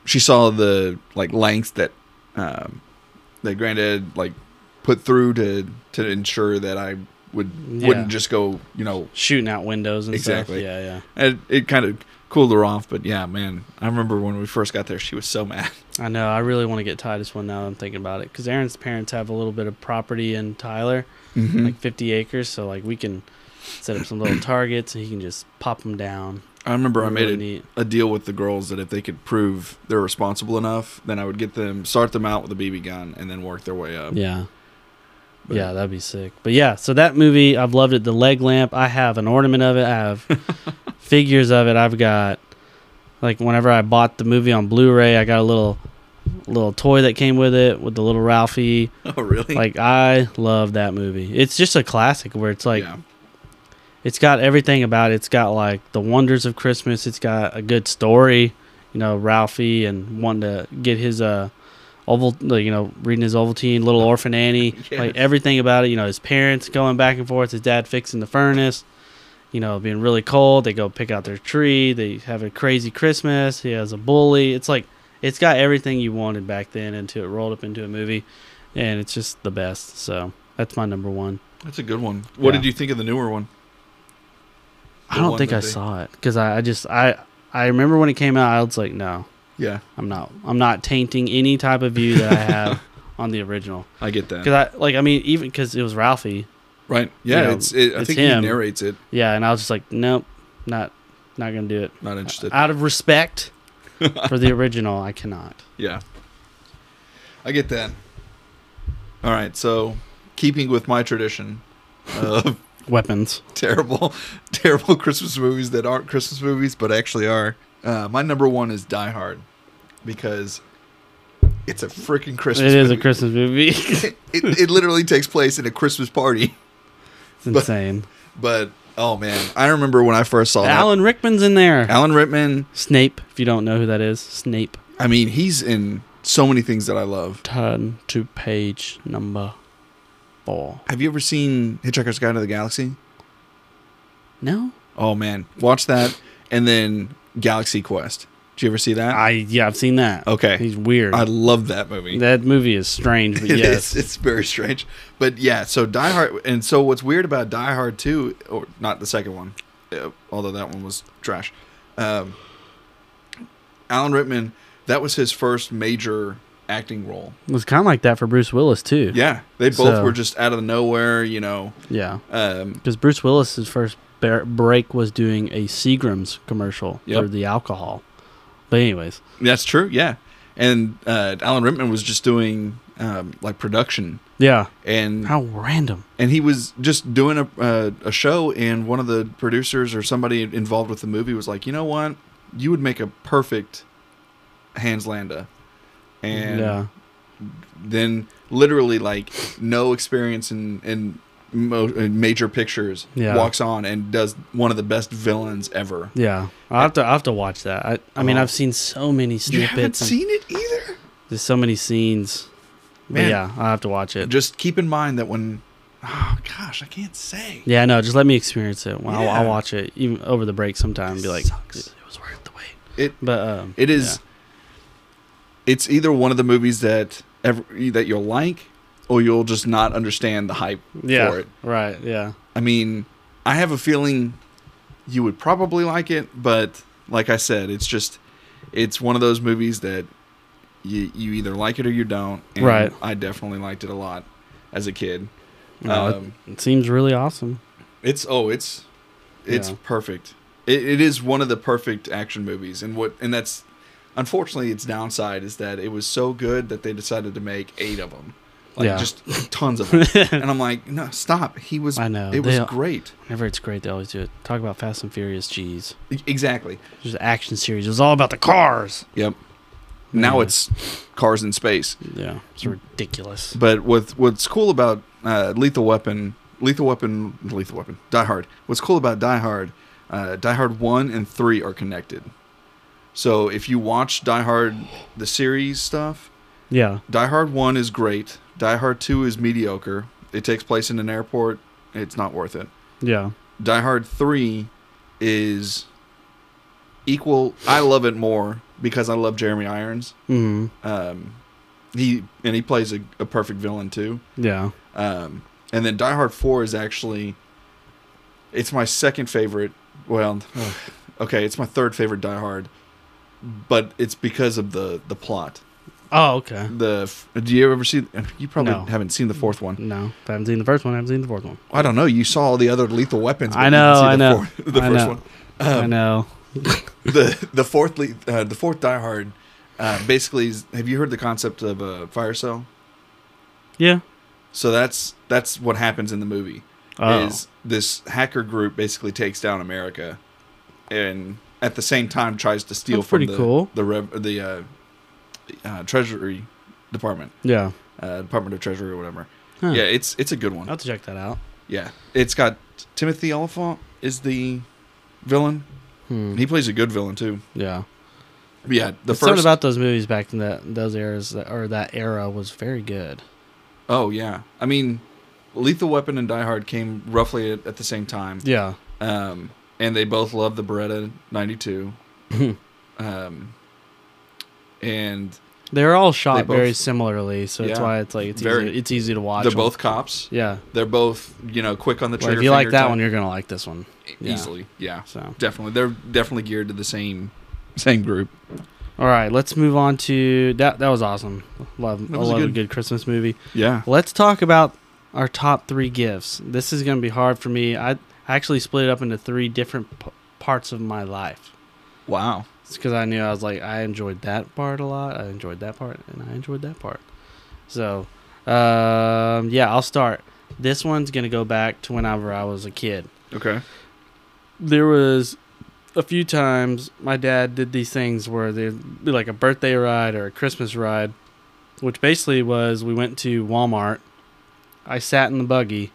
she saw the like lengths that um, that granddad like put through to to ensure that I would Yeah. wouldn't just go, you know, Shooting out windows and Exactly. stuff. Yeah, yeah. and it kind of cooled her off. But yeah, man, I remember when we first got there, she was so mad. I know. I really want to get Titus one now. that I'm thinking about it because Aaron's parents have a little bit of property in Tyler, Mm-hmm. like 50 acres. So like we can set up some little targets and he can just pop them down. I remember I made Really neat. a deal with the girls that if they could prove they're responsible enough, then I would get them start them out with a BB gun and then work their way up. Yeah. But- yeah, that'd be sick. But yeah, so that movie, I've loved it. The leg lamp, I have an ornament of it. I have figures of it. I've got like whenever I bought the movie on Blu-ray, I got a little little toy that came with it with the little Ralphie. Oh, really? Like I love that movie. It's just a classic where it's like yeah. it's got everything about it. It's got like the wonders of Christmas. It's got a good story. You know, Ralphie and wanting to get his uh oval, you know, reading his Ovaltine, Little Orphan Annie, Yes. like everything about it. You know, his parents going back and forth, his dad fixing the furnace. You know, being really cold, they go pick out their tree. They have a crazy Christmas. He has a bully. It's like it's got everything you wanted back then into it rolled up into a movie, and it's just the best. So that's my number one. That's a good one. What Yeah. did you think of the newer one? I don't one think I they- saw it because I, I just I I remember when it came out. I was like, no, Yeah, I'm not. I'm not tainting any type of view that I have on the original I get that. because I like. I mean, even because it was Ralphie. Right? Yeah, You know, it's. It, I it's think him. he narrates it. Yeah, and I was just like, nope, not not gonna do it. Not interested. Out of respect for the original, I cannot. Yeah. I get that. All right, so keeping with my tradition of Weapons. terrible, terrible Christmas movies that aren't Christmas movies but actually are, uh, my number one is Die Hard because it's a freaking Christmas. it is a. Christmas movie. it, it literally takes place in a Christmas party. it's But- insane. But oh man, I remember when I first saw Alan Rickman's in there. Alan Rickman. Snape, if you don't know who that is, Snape. I mean, he's in so many things that I love. Turn to page number four. Have you ever seen Hitchhiker's Guide to the Galaxy? No, Oh man, watch that, and then Galaxy Quest. Did you ever see that? I yeah, I've seen that. okay, He's weird. I love that movie. that movie is strange, but It yes, is. It's very strange. But yeah, so Die Hard, and so what's weird about Die Hard 2, or not the second one, uh, although that one was trash. Um, Alan Rickman, that was his first major acting role. it was kind of like that for Bruce Willis too. Yeah, they both So- were just out of nowhere, you know. yeah, Um, because Bruce Willis's first break was doing a Seagram's commercial Yep. for the alcohol. But anyways, that's true, yeah. And uh, Alan Rickman was just doing um, like production, yeah, and how random. and he was just doing a uh, a show, and one of the producers or somebody involved with the movie was like, you know what, you would make a perfect Hans Landa, and yeah, then literally like no experience in in, mo- major pictures, Yeah. walks on and does one of the best villains ever. yeah. I have to I have to watch that. I I mean Oh. I've seen so many You haven't snippets. seen it either. there's so many scenes. Man. yeah, I have to watch it. Just keep in mind that when, oh gosh, I can't say. Yeah, no, just let me experience it. Well, I'll, I'll watch it even over the break sometime and be like, Sucks. it was worth the wait. It But um, It is. It's either one of the movies that ever that you'll like, or you'll just not understand the hype yeah, for it. right, yeah, I mean, I have a feeling you would probably like it, but like I said, it's just it's one of those movies that you you either like it or you don't. And Right. I definitely liked it a lot as a kid. No, it- um, it, seems really awesome. it's oh, it's it's Yeah. perfect. It, it is one of the perfect action movies, and what and that's unfortunately its downside is that it was so good that they decided to make eight of them, like Yeah. just tons of them. and I'm like, no, stop. He was. I know, It was great. Whenever it's great, they always do it. Talk about Fast and Furious, jeez. E- Exactly. There's an action series. It was all about the cars. Yep. Now it's cars in space. Yeah, it's ridiculous. But with what's cool about uh, Lethal Weapon, Lethal Weapon, Lethal Weapon, Die Hard. What's cool about Die Hard, uh, Die Hard one and three are connected. So if you watch Die Hard, the series stuff, Yeah, Die Hard one is great. Die Hard two is mediocre. It takes place in an airport. It's not worth it. yeah, Die Hard three is equal. I love it more because I love Jeremy Irons. hmm Um, he and he plays a, a perfect villain too. yeah, Um, and then Die Hard Four is actually, it's my second favorite. Well, okay, it's my third favorite Die Hard, but it's because of the the plot. Oh, okay. The f- do you ever see? You probably No. haven't seen the fourth one. No, I haven't seen the first one. I haven't seen the fourth one. I don't know. You saw all the other Lethal Weapons. but I know, I the know, fourth- the I first know. one. I Um, know. the the fourth le- uh, the fourth Die Hard, uh, basically. Is, have you heard the concept of a fire sale? Yeah. So that's that's what happens in the movie. Oh. Is this hacker group basically takes down America, and at the same time tries to steal That's from the cool. the rev- the uh, uh, Treasury Department, yeah. uh, Department of Treasury or whatever. Huh. Yeah, it's it's a good one. I'll have to check that out. Yeah, it's got Timothy Olyphant is the villain. Hmm. He plays a good villain too. Yeah. But yeah, the something first. about those movies back in that those eras that, or that era was very good. oh yeah, I mean, Lethal Weapon and Die Hard came roughly at, at the same time. Yeah. Um, and they both love the Beretta 92. Um, and They're all shot They both- very similarly, so that's Yeah. why it's like it's Very- easy, it's easy to watch. they're them. both cops. Yeah. They're both, you know, quick on the trigger. if you like that one, you're gonna like this one. yeah. easily. Yeah, So. definitely. They're definitely geared to the same same group. All right, let's move on to that. That was awesome. Love, That I was a love a good- good Christmas movie. Yeah. Let's talk about our top three gifts. This is to be hard for me. I I actually split it up into three different p- parts of my life. Wow. It's because I knew I was like I enjoyed that part a lot. I enjoyed that part, and I enjoyed that part. So, um, yeah, I'll start. This one's gonna go back to whenever I was a kid. Okay. There was a few times my dad did these things where there'd be like a birthday ride or a Christmas ride, which basically was we went to Walmart. I sat in the buggy,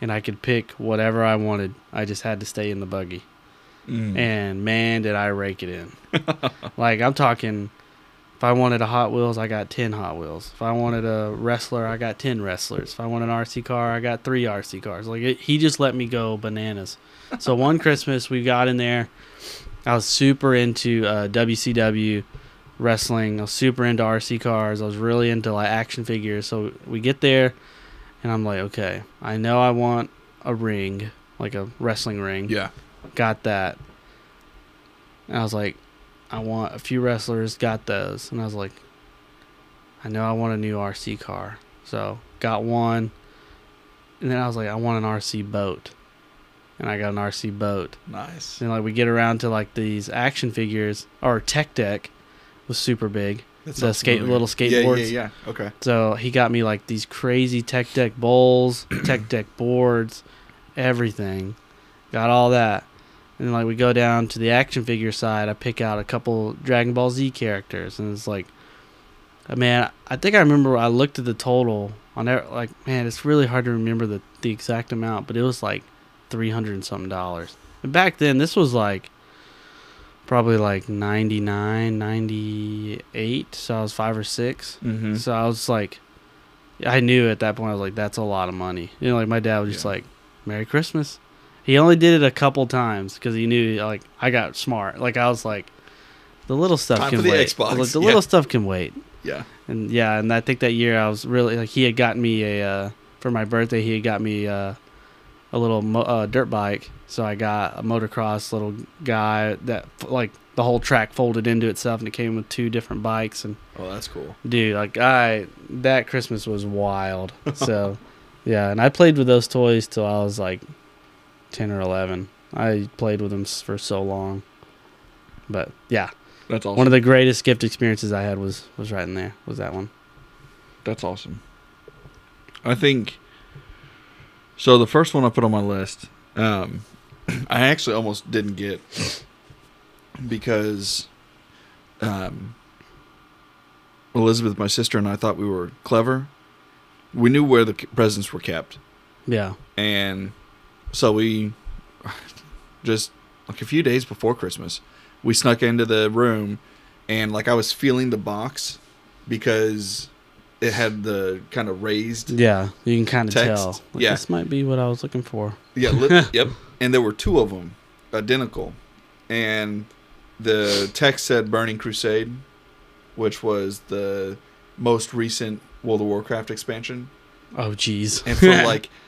and I could pick whatever I wanted. I just had to stay in the buggy Mm. and man did i rake it in. Like i'm talking if i wanted a hot wheels i got 10 hot wheels. If i wanted a wrestler i got 10 wrestlers. If i want an rc car i got three rc cars. Like it, he just let me go bananas. So one christmas we got in there. I was super into uh, wcw wrestling. I was super into rc cars. I was really into like action figures. So we get there and i'm like okay i know i want a ring like a wrestling ring. Yeah. Got that. And I was like, I want a few wrestlers, got those. And I was like, I know I want a new RC car. So got one. And then I was like, I want an RC boat. And I got an RC boat. Nice. And like we get around to like these action figures Our tech deck was super big. That the skate- familiar. little Yeah, yeah, yeah. Okay. So he got me like these crazy tech deck bowls, tech deck boards, everything. Got all that. And then like we go down to the action figure side, I pick out a couple Dragon Ball Z characters and it's like uh, man, I think I remember I looked at the total on there like man, it's really hard to remember the the exact amount, but it was like 300 and something dollars. And back then this was like probably like 99, 98, so I was 5 or 6. Mm-hmm. So I was like, I knew at that point I was like, that's a lot of money. You know, like my dad was just Yeah. like, "Merry Christmas." He only did it a couple times because he knew like I got smart. Like I was like, the little stuff Time can the wait. Xbox, like, the yeah. little stuff can wait. Yeah. And yeah, and I think that year I was really like he had gotten me a uh, for my birthday. He had got me uh, a little mo- uh, dirt bike. So I got a motocross little guy that like the whole track folded into itself, and it came with two different bikes and Oh, that's cool. dude like i that christmas was wild so yeah and i played with those toys till i was like 10 or 11 i played with them s- for so long but yeah That's awesome. one of the greatest gift experiences i had was was right in there was that one That's awesome. I think. So the first one I put on my list, um, I actually almost didn't get because um, Elizabeth, my sister, and I thought we were clever. We knew where the presents were kept, yeah and so we just like a few days before Christmas, we snuck into the room, and like I was feeling the box because it had the kind of raised yeah you can kind of tell like, yeah. this might be what i was looking for Yeah, li- yep. And there were two of them, identical, and the text said "Burning Crusade," which was the most recent World of Warcraft expansion. oh jeez And for like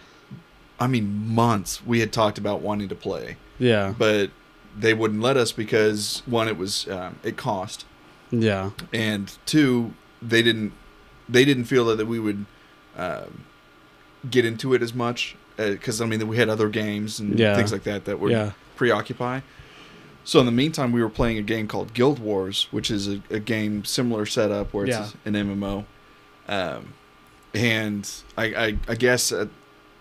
I mean, months we had talked about wanting to play, Yeah. but they wouldn't let us because one, it was um, it cost, Yeah. and two, they didn't they didn't feel that, we would um, get into it as much because I mean we had other games and Yeah. things like that that would Yeah. preoccupy. So in the meantime, we were playing a game called Guild Wars, which is a, a game similar setup where it's Yeah. an MMO. Um, and I, I, I guess uh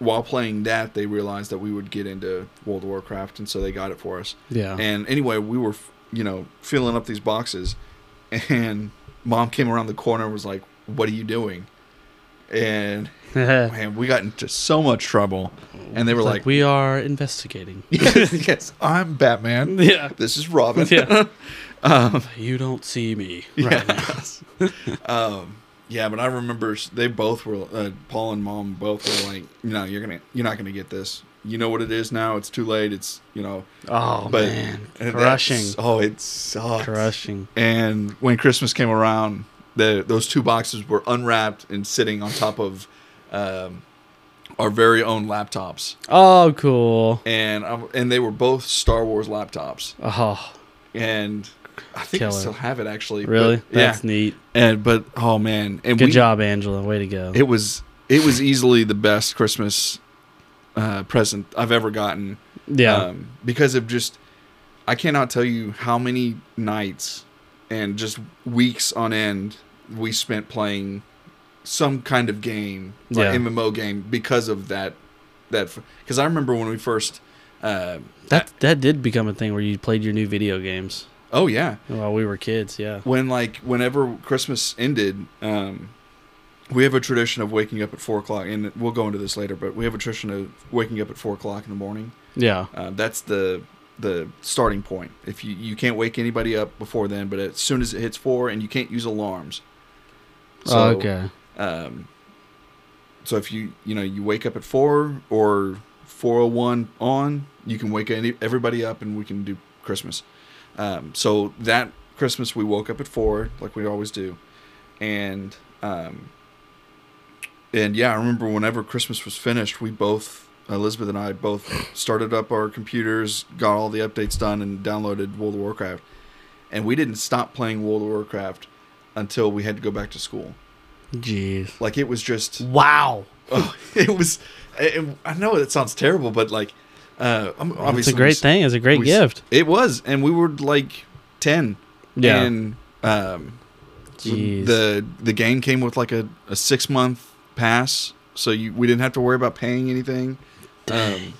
while playing that, they realized that we would get into World of Warcraft, and so they got it for us. Yeah. And anyway, we were, you know, filling up these boxes, and mom came around the corner and was like, "What are you doing?" And man, we got into so much trouble. And they were It's like, "We are investigating." yes, I'm Batman. yeah. This is Robin. Yeah. um, You don't see me right now. um, yeah, but I remember they both were uh, Paul and Mom both were like, "No, you're gonna, you're not gonna get this. You know what it is now. It's too late. It's you know." Oh But man, crushing, Oh, it sucked. crushing. And when Christmas came around, the those two boxes were unwrapped and sitting on top of um, our very own laptops, Oh, cool. and um, and they were both Star Wars laptops, Oh, and I think Killer. I still have it actually. really? but- yeah. That's neat. And but oh man, and Good we, job, Angela. Way to go. It was it was easily the best Christmas uh, present I've ever gotten. yeah. um, because of just I cannot tell you how many nights and just weeks on end we spent playing some kind of game, like Yeah. MMO game, because of that. That because I remember when we first. Uh, that that did become a thing where you played your new video games oh yeah, while we were kids. Yeah. when like whenever Christmas ended, um, we have a tradition of waking up at four o'clock, and we'll go into this later. But we have a tradition of waking up at four o'clock in the morning. Yeah. Uh, that's the the starting point. If you you can't wake anybody up before then, but as soon as it hits four, and you can't use alarms. So, oh, okay. Um, so if you you know you wake up at four or four o one on, you can wake any, everybody up, and we can do Christmas. Um, so that Christmas we woke up at four, like we always do, and um, and yeah, I remember whenever Christmas was finished, we both Elizabeth and I both started up our computers, got all the updates done, and downloaded World of Warcraft. And we didn't stop playing World of Warcraft until we had to go back to school. Jeez. Like it was just Wow. oh, it was. It, I know it sounds terrible, but like, uh, I'm- It's a great thing. It's a great we- gift. It was, and we were like ten. Yeah. And um, Jeez. the the game came with like a, a six month pass, so you we didn't have to worry about paying anything. Um,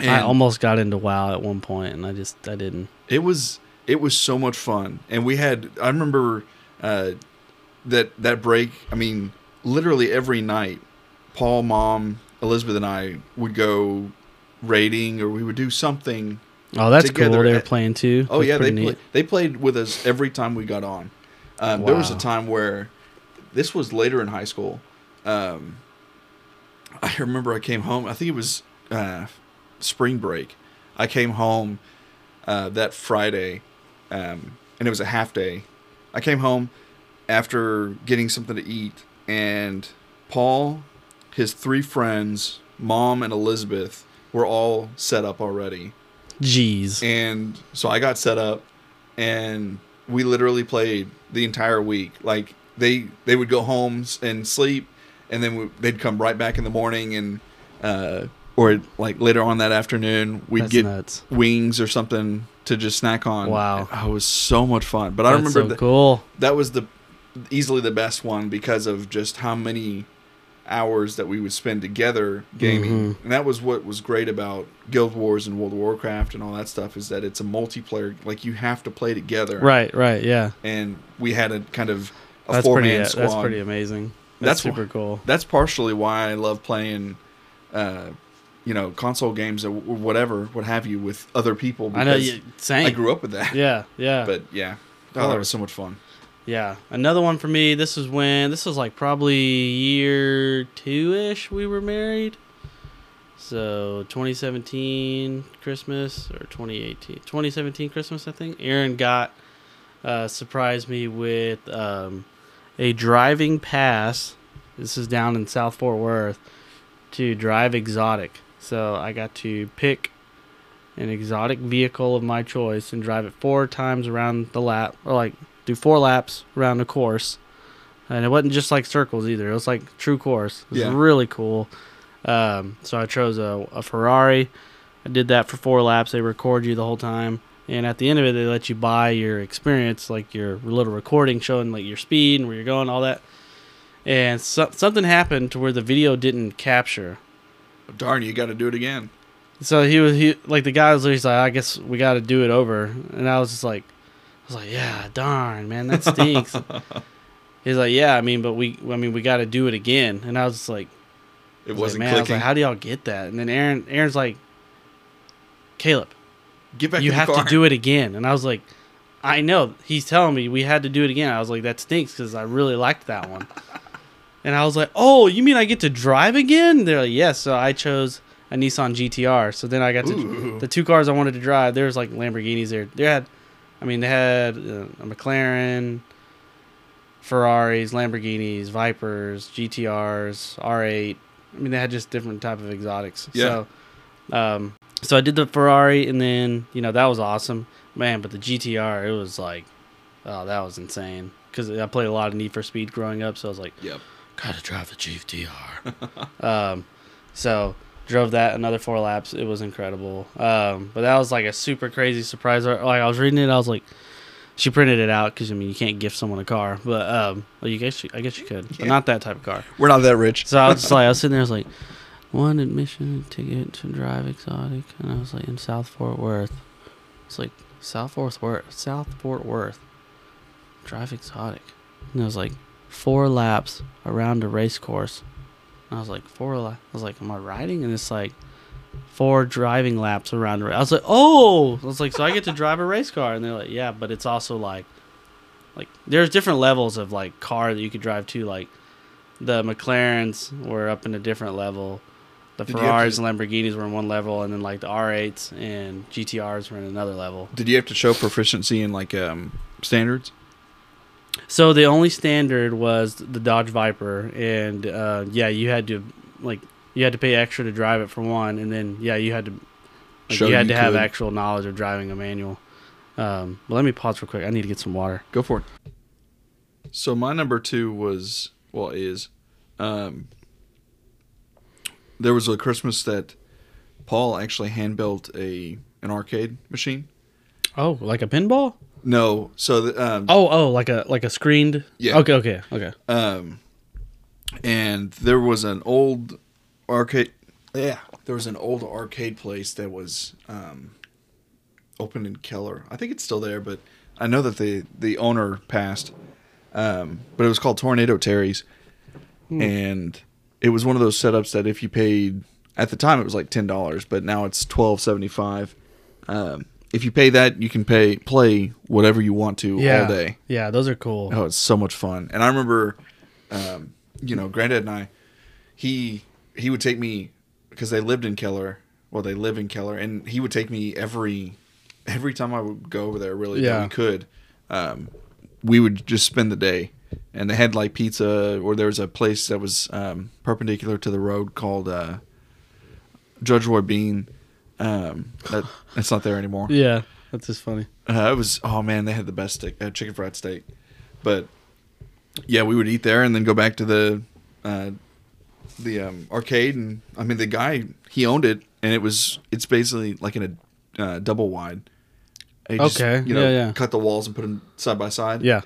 I almost got into WoW at one point, and I just I didn't. it was it was so much fun, and we had I remember uh, that that break. I mean, literally every night, Paul, Mom, Elizabeth, and I would go raiding, or we would do something Oh, that's Together cool. They were playing too. Oh That's yeah, they play, they played with us every time we got on. Um, There was a time where this was later in high school. Um, I remember I came home. I think it was uh, spring break. I came home uh, that Friday, um, and it was a half day. I came home after getting something to eat, and Paul, his three friends, mom, and Elizabeth were all set up already Jeez. and so I got set up, and we literally played the entire week. Like they they would go home and sleep, and then we, they'd come right back in the morning, and uh, or like later on that afternoon, we'd That's get nuts. wings or something to just snack on. Wow. oh, it was so much fun. But I remember so that cool. that was the easily the best one because of just how many hours that we would spend together gaming Mhm. and that was what was great about guild wars and world of warcraft and all that stuff is that it's a multiplayer like you have to play together Right. Right. Yeah. and we had a kind of a That's four man squad That's pretty amazing. That's, That's super cool. that's partially why i love playing uh you know console games or whatever what have you with other people I know. You, same. i grew up with that Yeah. Yeah. but yeah oh, that was so much fun Yeah, another one for me. This is when this was like probably year two ish. We were married, so 2017 Christmas or 2018, 2017 Christmas, I think. Aaron got uh, surprised me with um, a driving pass. This is down in South Fort Worth to drive exotic. So I got to pick an exotic vehicle of my choice and drive it four times around the lap, or like do four laps around the course. And it wasn't just like circles either. It was like true course. It was Yeah. really cool. Um, so I chose a, a Ferrari. I did that for four laps. They record you the whole time. And at the end of it, they let you buy your experience, like your little recording showing like your speed and where you're going, all that. And so, something happened to where the video didn't capture. Darn, you got to do it again. So he was he like the guy was he's like, I guess we got to do it over. And I was just like, was like, yeah, darn, man, that stinks. he's like, yeah, I mean, but we, I mean, we got to do it again. And I was just like, It was wasn't like, man, I was clicking. like, how do y'all get that? And then Aaron, Aaron's like, Caleb, Get back you have to do it again. And I was like, I know. He's telling me we had to do it again. I was like, that stinks because I really liked that one. and I was like, oh, you mean I get to drive again? They're like, yes. So I chose a Nissan GTR. So then I got to Ooh. the two cars I wanted to drive. There was like Lamborghinis there. They had, I mean, they had uh, a McLaren, Ferraris, Lamborghinis, Vipers, GTRs, R8. I mean, they had just different type of exotics. Yeah. So, um, so I did the Ferrari, and then you know that was awesome, man. But the GTR, it was like, oh, that was insane. Because I played a lot of Need for Speed growing up, so I was like, Yep. gotta drive the GTR. um, so drove that another four laps. It was incredible. Um, but that was like a super crazy surprise. Like I was reading it, I was like, she printed it out because I mean you can't gift someone a car, but um, well you guess you, I guess you could, but Yeah. not that type of car. We're not that rich. So I was like, I was sitting there, I was like, one admission ticket to drive exotic, and I was like in South Fort Worth. It's like South Fort Worth, South Fort Worth, drive exotic, and it was like four laps around a race course. I was like, four I was like, am I riding? And it's like four driving laps around. a ra- I was like, oh, I was like, so I get to drive a race car, and they're like, yeah, but it's also like, like there's different levels of like car that you could drive to, like the McLarens were up in a different level. The Did you have Ferraris to- and Lamborghinis were in one level, and then like the R8s and GTRs were in another level. Did you have to show proficiency in like um, standards? So the only standard was the Dodge Viper, and uh, yeah, you had to like you had to pay extra to drive it for one, and then yeah, you had to like, Show you had you to have actual knowledge of driving a manual. Um, but let me pause real quick. I need to get some water. Go for it. So my number two was well is, um, there was a Christmas that Paul actually hand built a an arcade machine. Oh, like a pinball? No, so the, um, Oh, oh, like a like a screened. Yeah. Okay, okay, okay. um, and there was an old arcade. Yeah, there was an old arcade place that was um, open in Keller. I think it's still there, but I know that the the owner passed. Um, but it was called Tornado Terry's, and it was one of those setups that if you paid at the time it was like ten dollars, but now it's twelve seventy five. Um, if you pay that, you can pay play whatever you want to Yeah, all day. yeah, those are cool. Oh, it's so much fun. And I remember, um, you know, Granddad and I, he he would take me because they lived in Keller. Well, they live in Keller, and he would take me every every time I would go over there. Really, Yeah. we could. Um, we would just spend the day, and they had like pizza, or there was a place that was um, perpendicular to the road called uh, Judge Roy Bean. Um, that it's not there anymore. Yeah, that's just funny. Uh, it was oh man, they had the best steak, uh, chicken fried steak. But yeah, we would eat there and then go back to the uh, the um, arcade, and I mean the guy he owned it, and it was it's basically like in a uh, double wide. He just, Okay, you know, yeah, yeah. cut the walls and put them side by side. Yeah,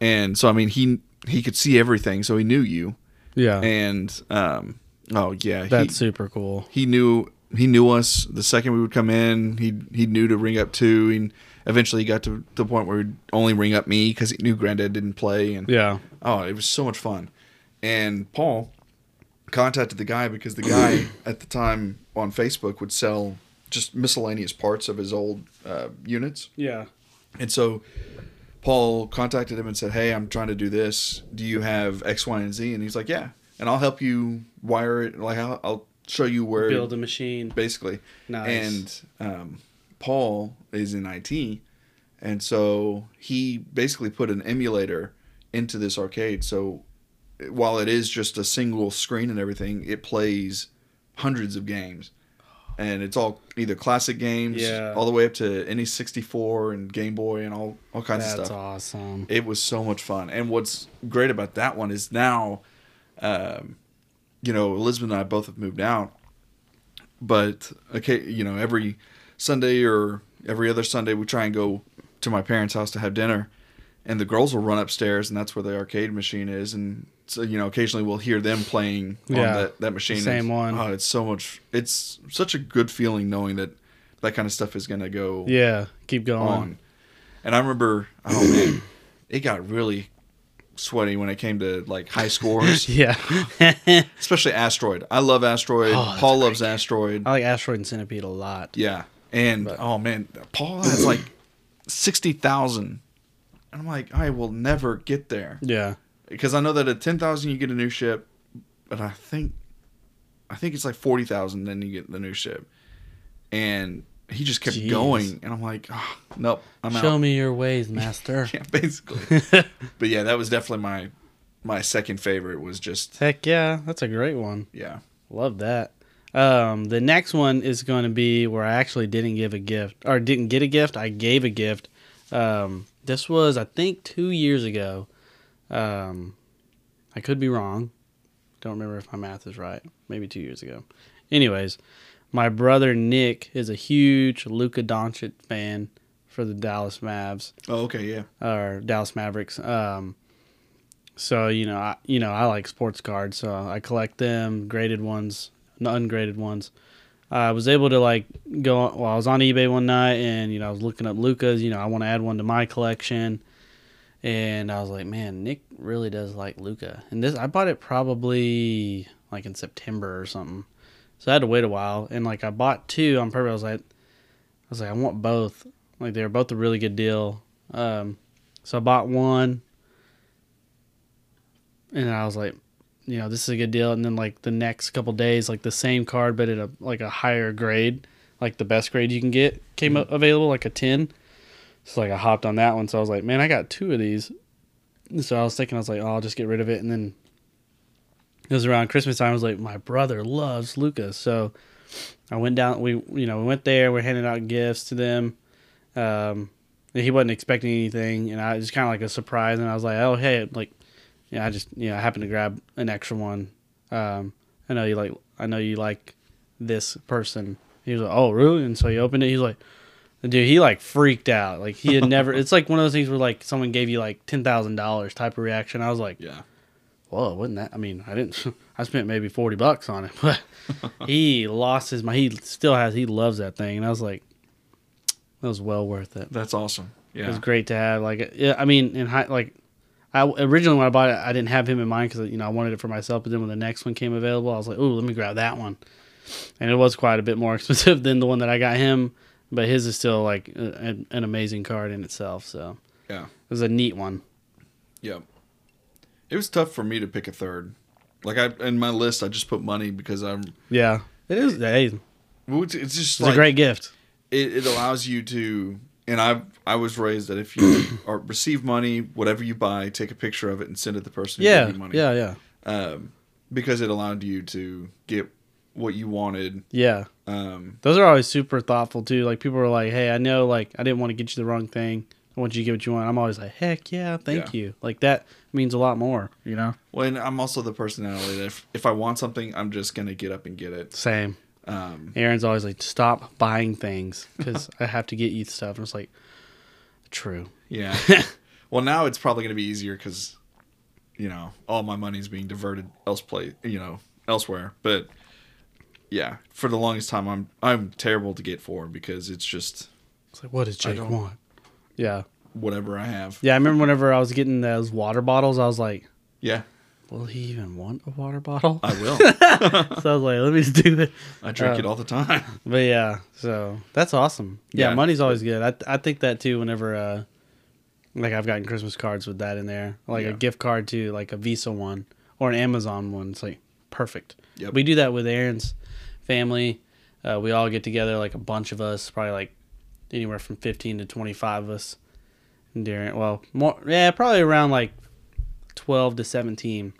and so I mean he he could see everything, so he knew you, yeah, and um, oh yeah, that's he, super cool. he knew he knew us the second we would come in. He he knew to ring up two, and eventually he got to the point where he'd only ring up me because he knew Granddad didn't play, and Yeah, oh, it was so much fun. And Paul contacted the guy because the guy at the time on Facebook would sell just miscellaneous parts of his old uh, units, yeah, and so Paul contacted him and said, "Hey, I'm trying to do this. Do you have X, Y, and Z?" And he's like, "Yeah." And I'll help you wire it. Like I'll, I'll show you where build a machine. basically. Nice. And um, Paul is in IT, and so he basically put an emulator into this arcade. So while it is just a single screen and everything, it plays hundreds of games. and it's all either classic games, Yeah. all the way up to N sixty four and Game Boy and all all kinds That's of stuff. That's awesome. It was so much fun. And what's great about that one is now, um, you know, Elizabeth and I both have moved out, but okay, you know, every Sunday or every other Sunday we try and go to my parents' house to have dinner, and the girls will run upstairs, and that's where the arcade machine is, and so you know, occasionally we'll hear them playing on that that machine. same It's- one. Oh, it's so much. It's such a good feeling knowing that that kind of stuff is gonna go Yeah, keep going. on. And I remember, oh man, it got really sweaty when it came to like high scores, Yeah, especially Asteroid. I love Asteroid. Oh, Paul loves Asteroid. I like Asteroid and Centipede a lot. Yeah, and But- oh man, Paul has like sixty thousand, and I'm like, I will never get there Yeah, because I know that at ten thousand you get a new ship, but I think, I think it's like forty thousand then you get the new ship, and he just kept Jeez. going, and I'm like, oh, nope, I'm show out. me your ways, master. Yeah, basically. but yeah, that was definitely my my second favorite. Was just Heck yeah, that's a great one. yeah, Love that. Um, the next one is going to be where I actually didn't give a gift or didn't get a gift. I gave a gift. Um, this was I think two years ago. Um, I could be wrong. Don't remember if my math is right. Maybe two years ago. Anyways, my brother Nick is a huge Luka Doncic fan for the Dallas Mavs oh okay, yeah, or Dallas Mavericks. Um, so you know, I, you know, I like sports cards, so I collect them, graded ones, ungraded ones. I was able to like go. Well, I was on eBay one night, and you know, I was looking up Luka's. You know, I want to add one to my collection, and I was like, man, Nick really does like Luca. And this, I bought it probably like in September or something. So I had to wait a while, and like I bought two on purpose. I was like, I was like, I want both. Like they were both a really good deal. Um, so I bought one, and I was like, you know, this is a good deal. And then like the next couple days, like the same card but at a like a higher grade, like the best grade you can get, came up available, like a ten. So like I hopped on that one. So I was like, man, I got two of these. And so I was thinking, I was like, oh, I'll just get rid of it. And then it was around Christmas time. I was like, my brother loves Lucas, so I went down. We you know we went there. We're handing out gifts to them. Um, and he wasn't expecting anything, and I just kind of like a surprise. And I was like, oh hey, like, yeah, I just you know I happened to grab an extra one. Um, I know you like I know you like this person. He was like, oh really? And so he opened it. He's like, dude, he like freaked out. Like he had never. it's like one of those things where like someone gave you like ten thousand dollars type of reaction. I was like, yeah. Whoa, wasn't that? I mean, I didn't. I spent maybe forty bucks on it, but he lost his mind. He still has. He loves that thing, and I was like, that was well worth it. That's awesome. Yeah, it was great to have. Like, yeah, I mean, in high, like, I originally when I bought it, I didn't have him in mind because you know I wanted it for myself. But then when the next one came available, I was like, oh, let me grab that one, and it was quite a bit more expensive than the one that I got him. But his is still like a- an, an amazing card in itself. So yeah, it was a neat one. yeah. It was tough for me to pick a third. Like I in my list, I just put money because I'm. Yeah, it is. Hey, it's well, It's it's just a great gift. it, it allows you to and I I was raised that if you or receive money, whatever you buy, take a picture of it and send it to the person who Yeah, gave you money. yeah, yeah, Um, because it allowed you to get what you wanted. yeah. Um, Those are always super thoughtful too. Like people are like, "Hey, I know, like I didn't want to get you the wrong thing. I want you to get what you want." I'm always like, "Heck yeah, thank Yeah. you." Like that means a lot more, you know. well, and I'm also the personality that if, if I want something, I'm just gonna get up and get it. Same. Um, Aaron's always like, "Stop buying things because I have to get you stuff." And it's like, true. yeah. well, now it's probably gonna be easier because, you know, all my money's being diverted else play, you know, elsewhere. But yeah, for the longest time, I'm I'm terrible to get for because it's just It's like, what does Jake want? Yeah, whatever I have. yeah. I remember whenever I was getting those water bottles, I was like, Yeah, "Will he even want a water bottle?" I will. so I was like, "Let me just do it." I drink Uh, it all the time. But yeah, so that's awesome. Yeah, Yeah. money's always good. I I think that too. Whenever uh, like I've gotten Christmas cards with that in there, like Yeah. a gift card to like a Visa one or an Amazon one. It's like perfect. Yep. We do that with Aaron's family. Uh, we all get together, like a bunch of us, probably like anywhere from fifteen to twenty five of us. During well, more yeah, probably around like twelve to seventeen.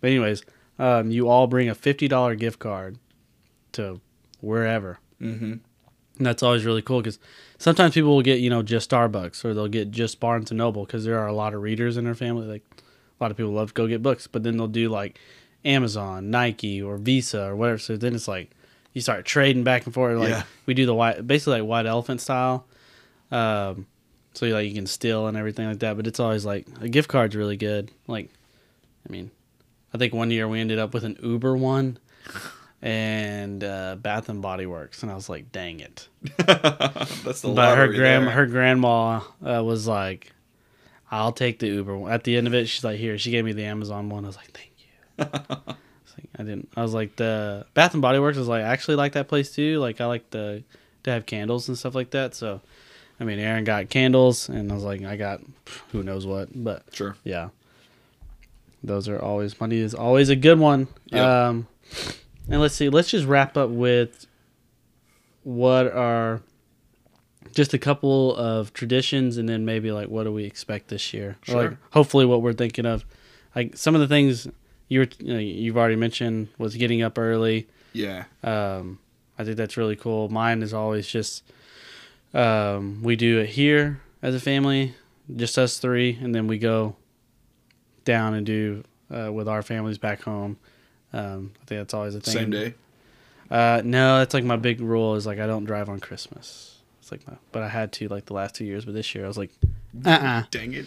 But anyways, um, you all bring a fifty dollar gift card to wherever. Mm-hmm. And that's always really cool because sometimes people will get, you know, just Starbucks or they'll get just Barnes and Noble because there are a lot of readers in their family. Like a lot of people love to go get books, but then they'll do like Amazon, Nike, or Visa or whatever. So then it's like you start trading back and forth. Like Yeah. we do the white, basically like white elephant style. Um, so like you can steal and everything like that. But it's always like a gift card's really good. Like, I mean, I think one year we ended up with an Uber one and uh, Bath and Body Works, and I was like, dang it. That's the But her lottery grand there. her grandma uh, was like, "I'll take the Uber." one." At the end of it, she's like, "Here." She gave me the Amazon one. I was like, "Thank you." I didn't. I was like, the Bath and Body Works is like, I actually like that place too. Like, I like the to have candles and stuff like that. So, I mean, Aaron got candles, and I was like, I got who knows what, but Sure. yeah. Those are always money is always a good one. Yep. Um, and let's see. Let's just wrap up with what are just a couple of traditions, and then maybe like what do we expect this year? Or, like Sure. hopefully what we're thinking of. Like some of the things you were you know, you've already mentioned was getting up early. Yeah. Um, I think that's really cool. Mine is always just um, we do it here as a family, just us three, and then we go down and do uh, with our families back home. Um, I think that's always a thing. Same day. Uh, no, that's like my big rule is like I don't drive on Christmas. It's like my, but I had to like the last two years, but this year I was like, uh, uh Dang it.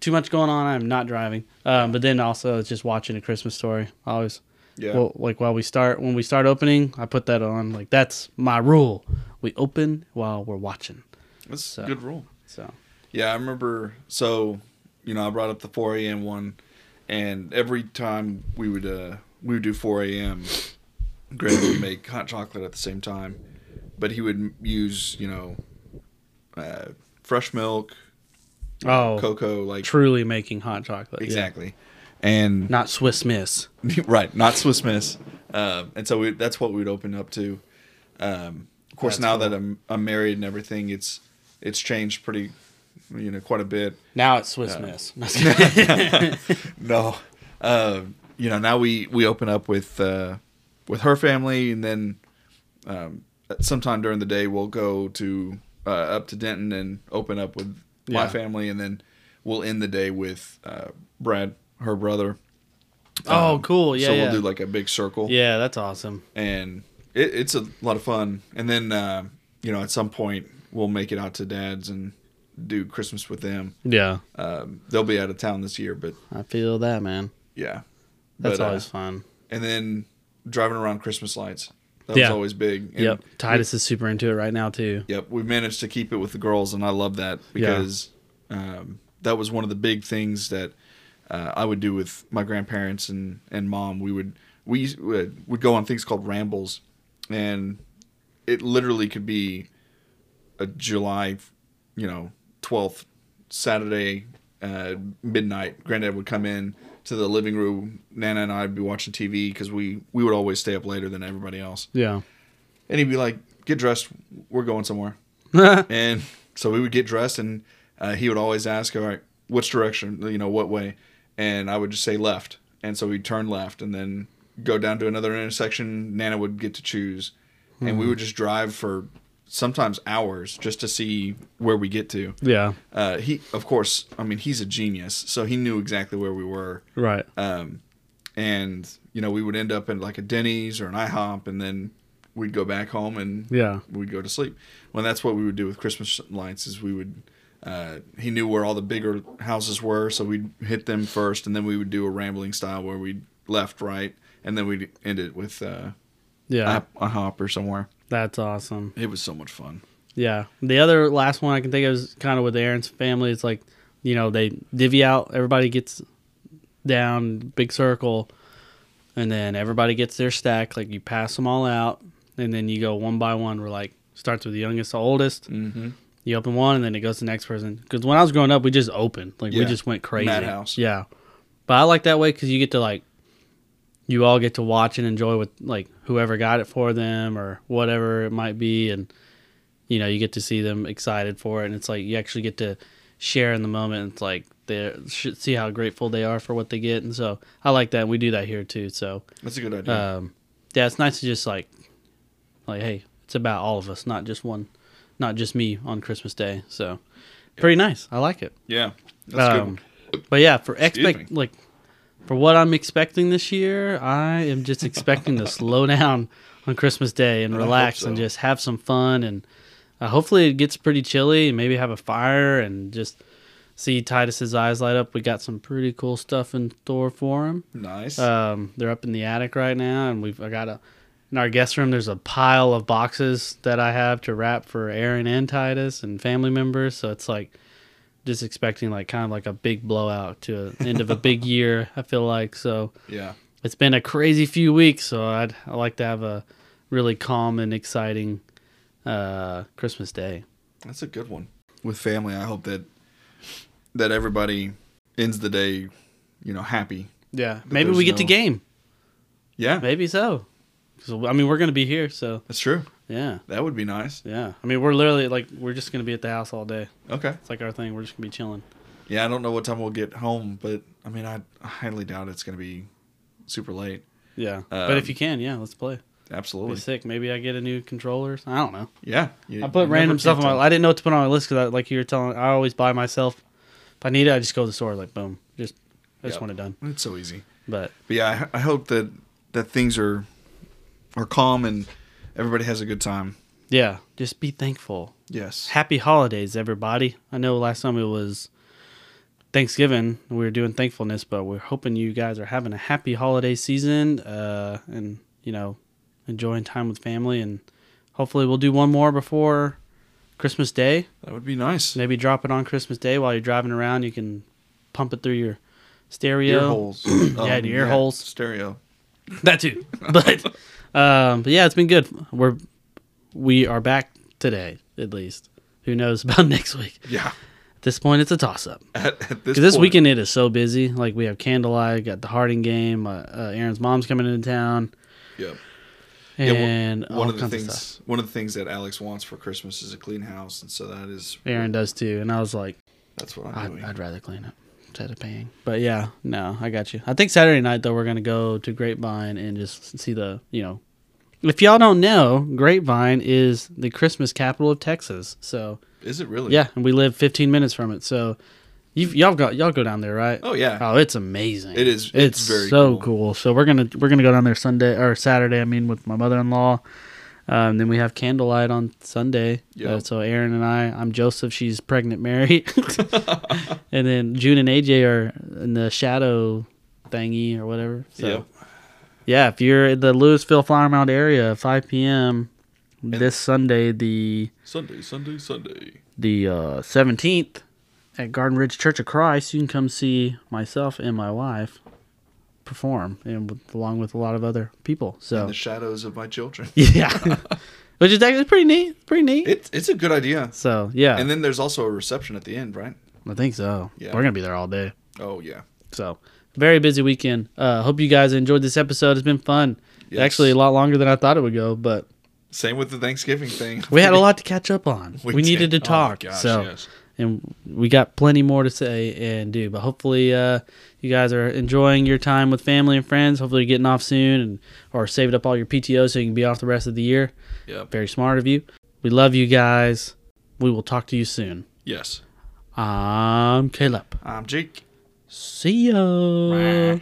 Too much going on. I'm not driving. Um, but then also it's just watching a Christmas story. I always Yeah. well, like while we start when we start opening, I put that on. Like that's my rule. We open while we're watching. That's so- a good rule. So Yeah, I remember. So, you know, I brought up the 4 a.m. one, and every time we would uh, we would do 4 a.m., Greg would make hot chocolate at the same time, but he would use you know, uh, fresh milk, oh, cocoa, like truly making hot chocolate. yeah. exactly, and Not Swiss Miss. right, not Swiss Miss. Um, and so we, that's what we'd open up to. Um, of course, That's now cool. that I'm I'm married and everything, it's it's changed pretty, you know, quite a bit. Now it's Swiss Yeah. Miss. No, no, uh, you know now we we open up with uh, with her family, and then um, sometime during the day we'll go to uh, up to Denton and open up with my Yeah. family, and then we'll end the day with uh, Brad, her brother. oh, Um, cool. Yeah, so yeah. we'll do like a big circle, yeah, that's awesome. and it, it's a lot of fun. And then uh, you know at some point we'll make it out to Dad's and do Christmas with them. Yeah, Um, they'll be out of town this year, but I feel that, man. yeah, That's But, uh, always fun. and then driving around Christmas lights. That was always big. And Yep. Titus is super into it right now too. Yep. We managed to keep it with the girls, and I love that because um, that was one of the big things that uh, I would do with my grandparents and, and mom. We would we would would go on things called rambles, and it literally could be a July, you know, twelfth Saturday uh, midnight. Granddad would come in to the living room. Nana and I'd be watching TV because we we would always stay up later than everybody else. Yeah. And he'd be like, "Get dressed. We're going somewhere." and so we would get dressed, and uh, he would always ask, "All right, which direction? You know, what way?" And I would just say left, and so we'd turn left, and then go down to another intersection. Nana would get to choose, and we would just drive for sometimes hours just to see where we get to. yeah. Uh, he, of course, I mean, he's a genius, so he knew exactly where we were. Right. Um, and you know, we would end up in like a Denny's or an IHOP, and then we'd go back home and Yeah. we'd go to sleep. Well, that's what we would do with Christmas lights. Is we would. Uh, he knew where all the bigger houses were, so we'd hit them first, and then we would do a rambling style where we left, right, and then we'd end it with uh, Yeah. a, a hop or somewhere. That's awesome. It was so much fun. Yeah. The other last one I can think of is kind of with Aaron's family. It's like, you know, they divvy out, everybody gets down, big circle, and then everybody gets their stack. Like you pass them all out, and then you go one by one. We're like, starts with the youngest to oldest. Mm-hmm. You open one, and then it goes to the next person. Because when I was growing up, we just opened. Like we just went crazy. Madhouse. Yeah. But I like that way because you get to like, you all get to watch and enjoy with like whoever got it for them or whatever it might be, and you know you get to see them excited for it, and it's like you actually get to share in the moment. It's like they should see how grateful they are for what they get, and so I like that. We do that here too. So That's a good idea. um, yeah, it's nice to just like Like, hey, it's about all of us, not just one, not just me on Christmas Day. So, pretty nice. I like it. Yeah. That's Um, good. But yeah, for expect like for what I'm expecting this year, I am just expecting to slow down on Christmas Day and relax and just have some fun and uh, hopefully it gets pretty chilly and maybe have a fire and just see Titus's eyes light up. We got some pretty cool stuff in store for him. Nice. Um, they're up in the attic right now, and we've I got a in our guest room. There's a pile of boxes that I have to wrap for Aaron and Titus and family members. So it's like just expecting like kind of like a big blowout to the end of a big year. I feel like so yeah. it's been a crazy few weeks. So I'd I like to have a really calm and exciting uh, Christmas Day. That's a good one. With family, I hope that that everybody ends the day, you know, happy. Yeah, maybe we get to game. Yeah, Maybe so. So I mean, we're gonna be here, so that's true. Yeah. That would be nice. Yeah, I mean, we're literally like we're just gonna be at the house all day. Okay. It's like our thing. We're just gonna be chilling. Yeah, I don't know what time we'll get home, but I mean, I highly doubt it's going to be super late. Yeah, but if Um, you can, yeah, let's play. Be Absolutely. sick. Maybe I get a new controller. I don't know. Yeah. you- I put random stuff on my. I didn't know what to put on my list because, like you were telling, I always buy myself. If I need it, I just go to the store. Like boom, just I just Yep. want it done. It's so easy. But But yeah, I, I hope that that things are are calm and everybody has a good time. yeah, just be thankful. Yes. Happy holidays, everybody. I know last time it was Thanksgiving. We were doing thankfulness, but we're hoping you guys are having a happy holiday season uh, and, you know, enjoying time with family. And hopefully we'll do one more before Christmas Day. That would be nice. Maybe drop it on Christmas Day while you're driving around. You can pump it through your stereo. Ear holes. Yeah, the ear holes. Stereo. That too. But um, but yeah, it's been good. We're we are back today, at least. Who knows about next week? Yeah. At this point, it's a toss up. At, at this, Because this weekend it is so busy. Like we have candlelight, got the Harding game. Uh, uh, Aaron's mom's coming into town, Yeah. Yeah, one- and one of the things of one of the things that Alex wants for Christmas is a clean house, and so that is Aaron does too, and I was like, that's what I'm I'd, doing. I'd rather clean up instead of paying. But yeah, no, I got you. I think Saturday night though we're gonna go to Grapevine and just see the you know, if y'all don't know, Grapevine is the Christmas capital of Texas. So is it really? yeah, and we live 15 minutes from it. So you y'all got y'all go down there, right? Oh yeah. Oh, it's amazing. It is- It's, it's very so cool. cool. So we're gonna we're gonna go down there Sunday or Saturday. I mean, with my mother in law. Um, then we have candlelight on Sunday. Yep. Uh, so Aaron and I, I'm Joseph. She's pregnant, Mary. and then June and AJ are in the shadow thingy or whatever. So Yep. Yeah, if you're in the Lewisville Flower Mound area, 5 p.m. this Sunday, the Sunday, Sunday, Sunday. the uh, 17th at Garden Ridge Church of Christ, you can come see myself and my wife perform, and with, along with a lot of other people. In So the shadows of my children. yeah, which is actually pretty neat. Pretty neat. It's it's a good idea. so yeah, And then there's also a reception at the end, right? I think so. Yeah. We're gonna be there all day. Oh yeah. So very busy weekend. Uh, hope you guys enjoyed this episode. It's been fun. Yes. Actually, a lot longer than I thought it would go, but Same with the Thanksgiving thing. we had a lot to catch up on. We, needed to. Oh talk. gosh, so yes. and we got plenty more to say and do. But hopefully, uh, you guys are enjoying your time with family and friends. Hopefully, you're getting off soon and or saving up all your PTO so you can be off the rest of the year. Yep. Very smart of you. We love you guys. We will talk to you soon. Yes. I'm Caleb. I'm Jake. See ya.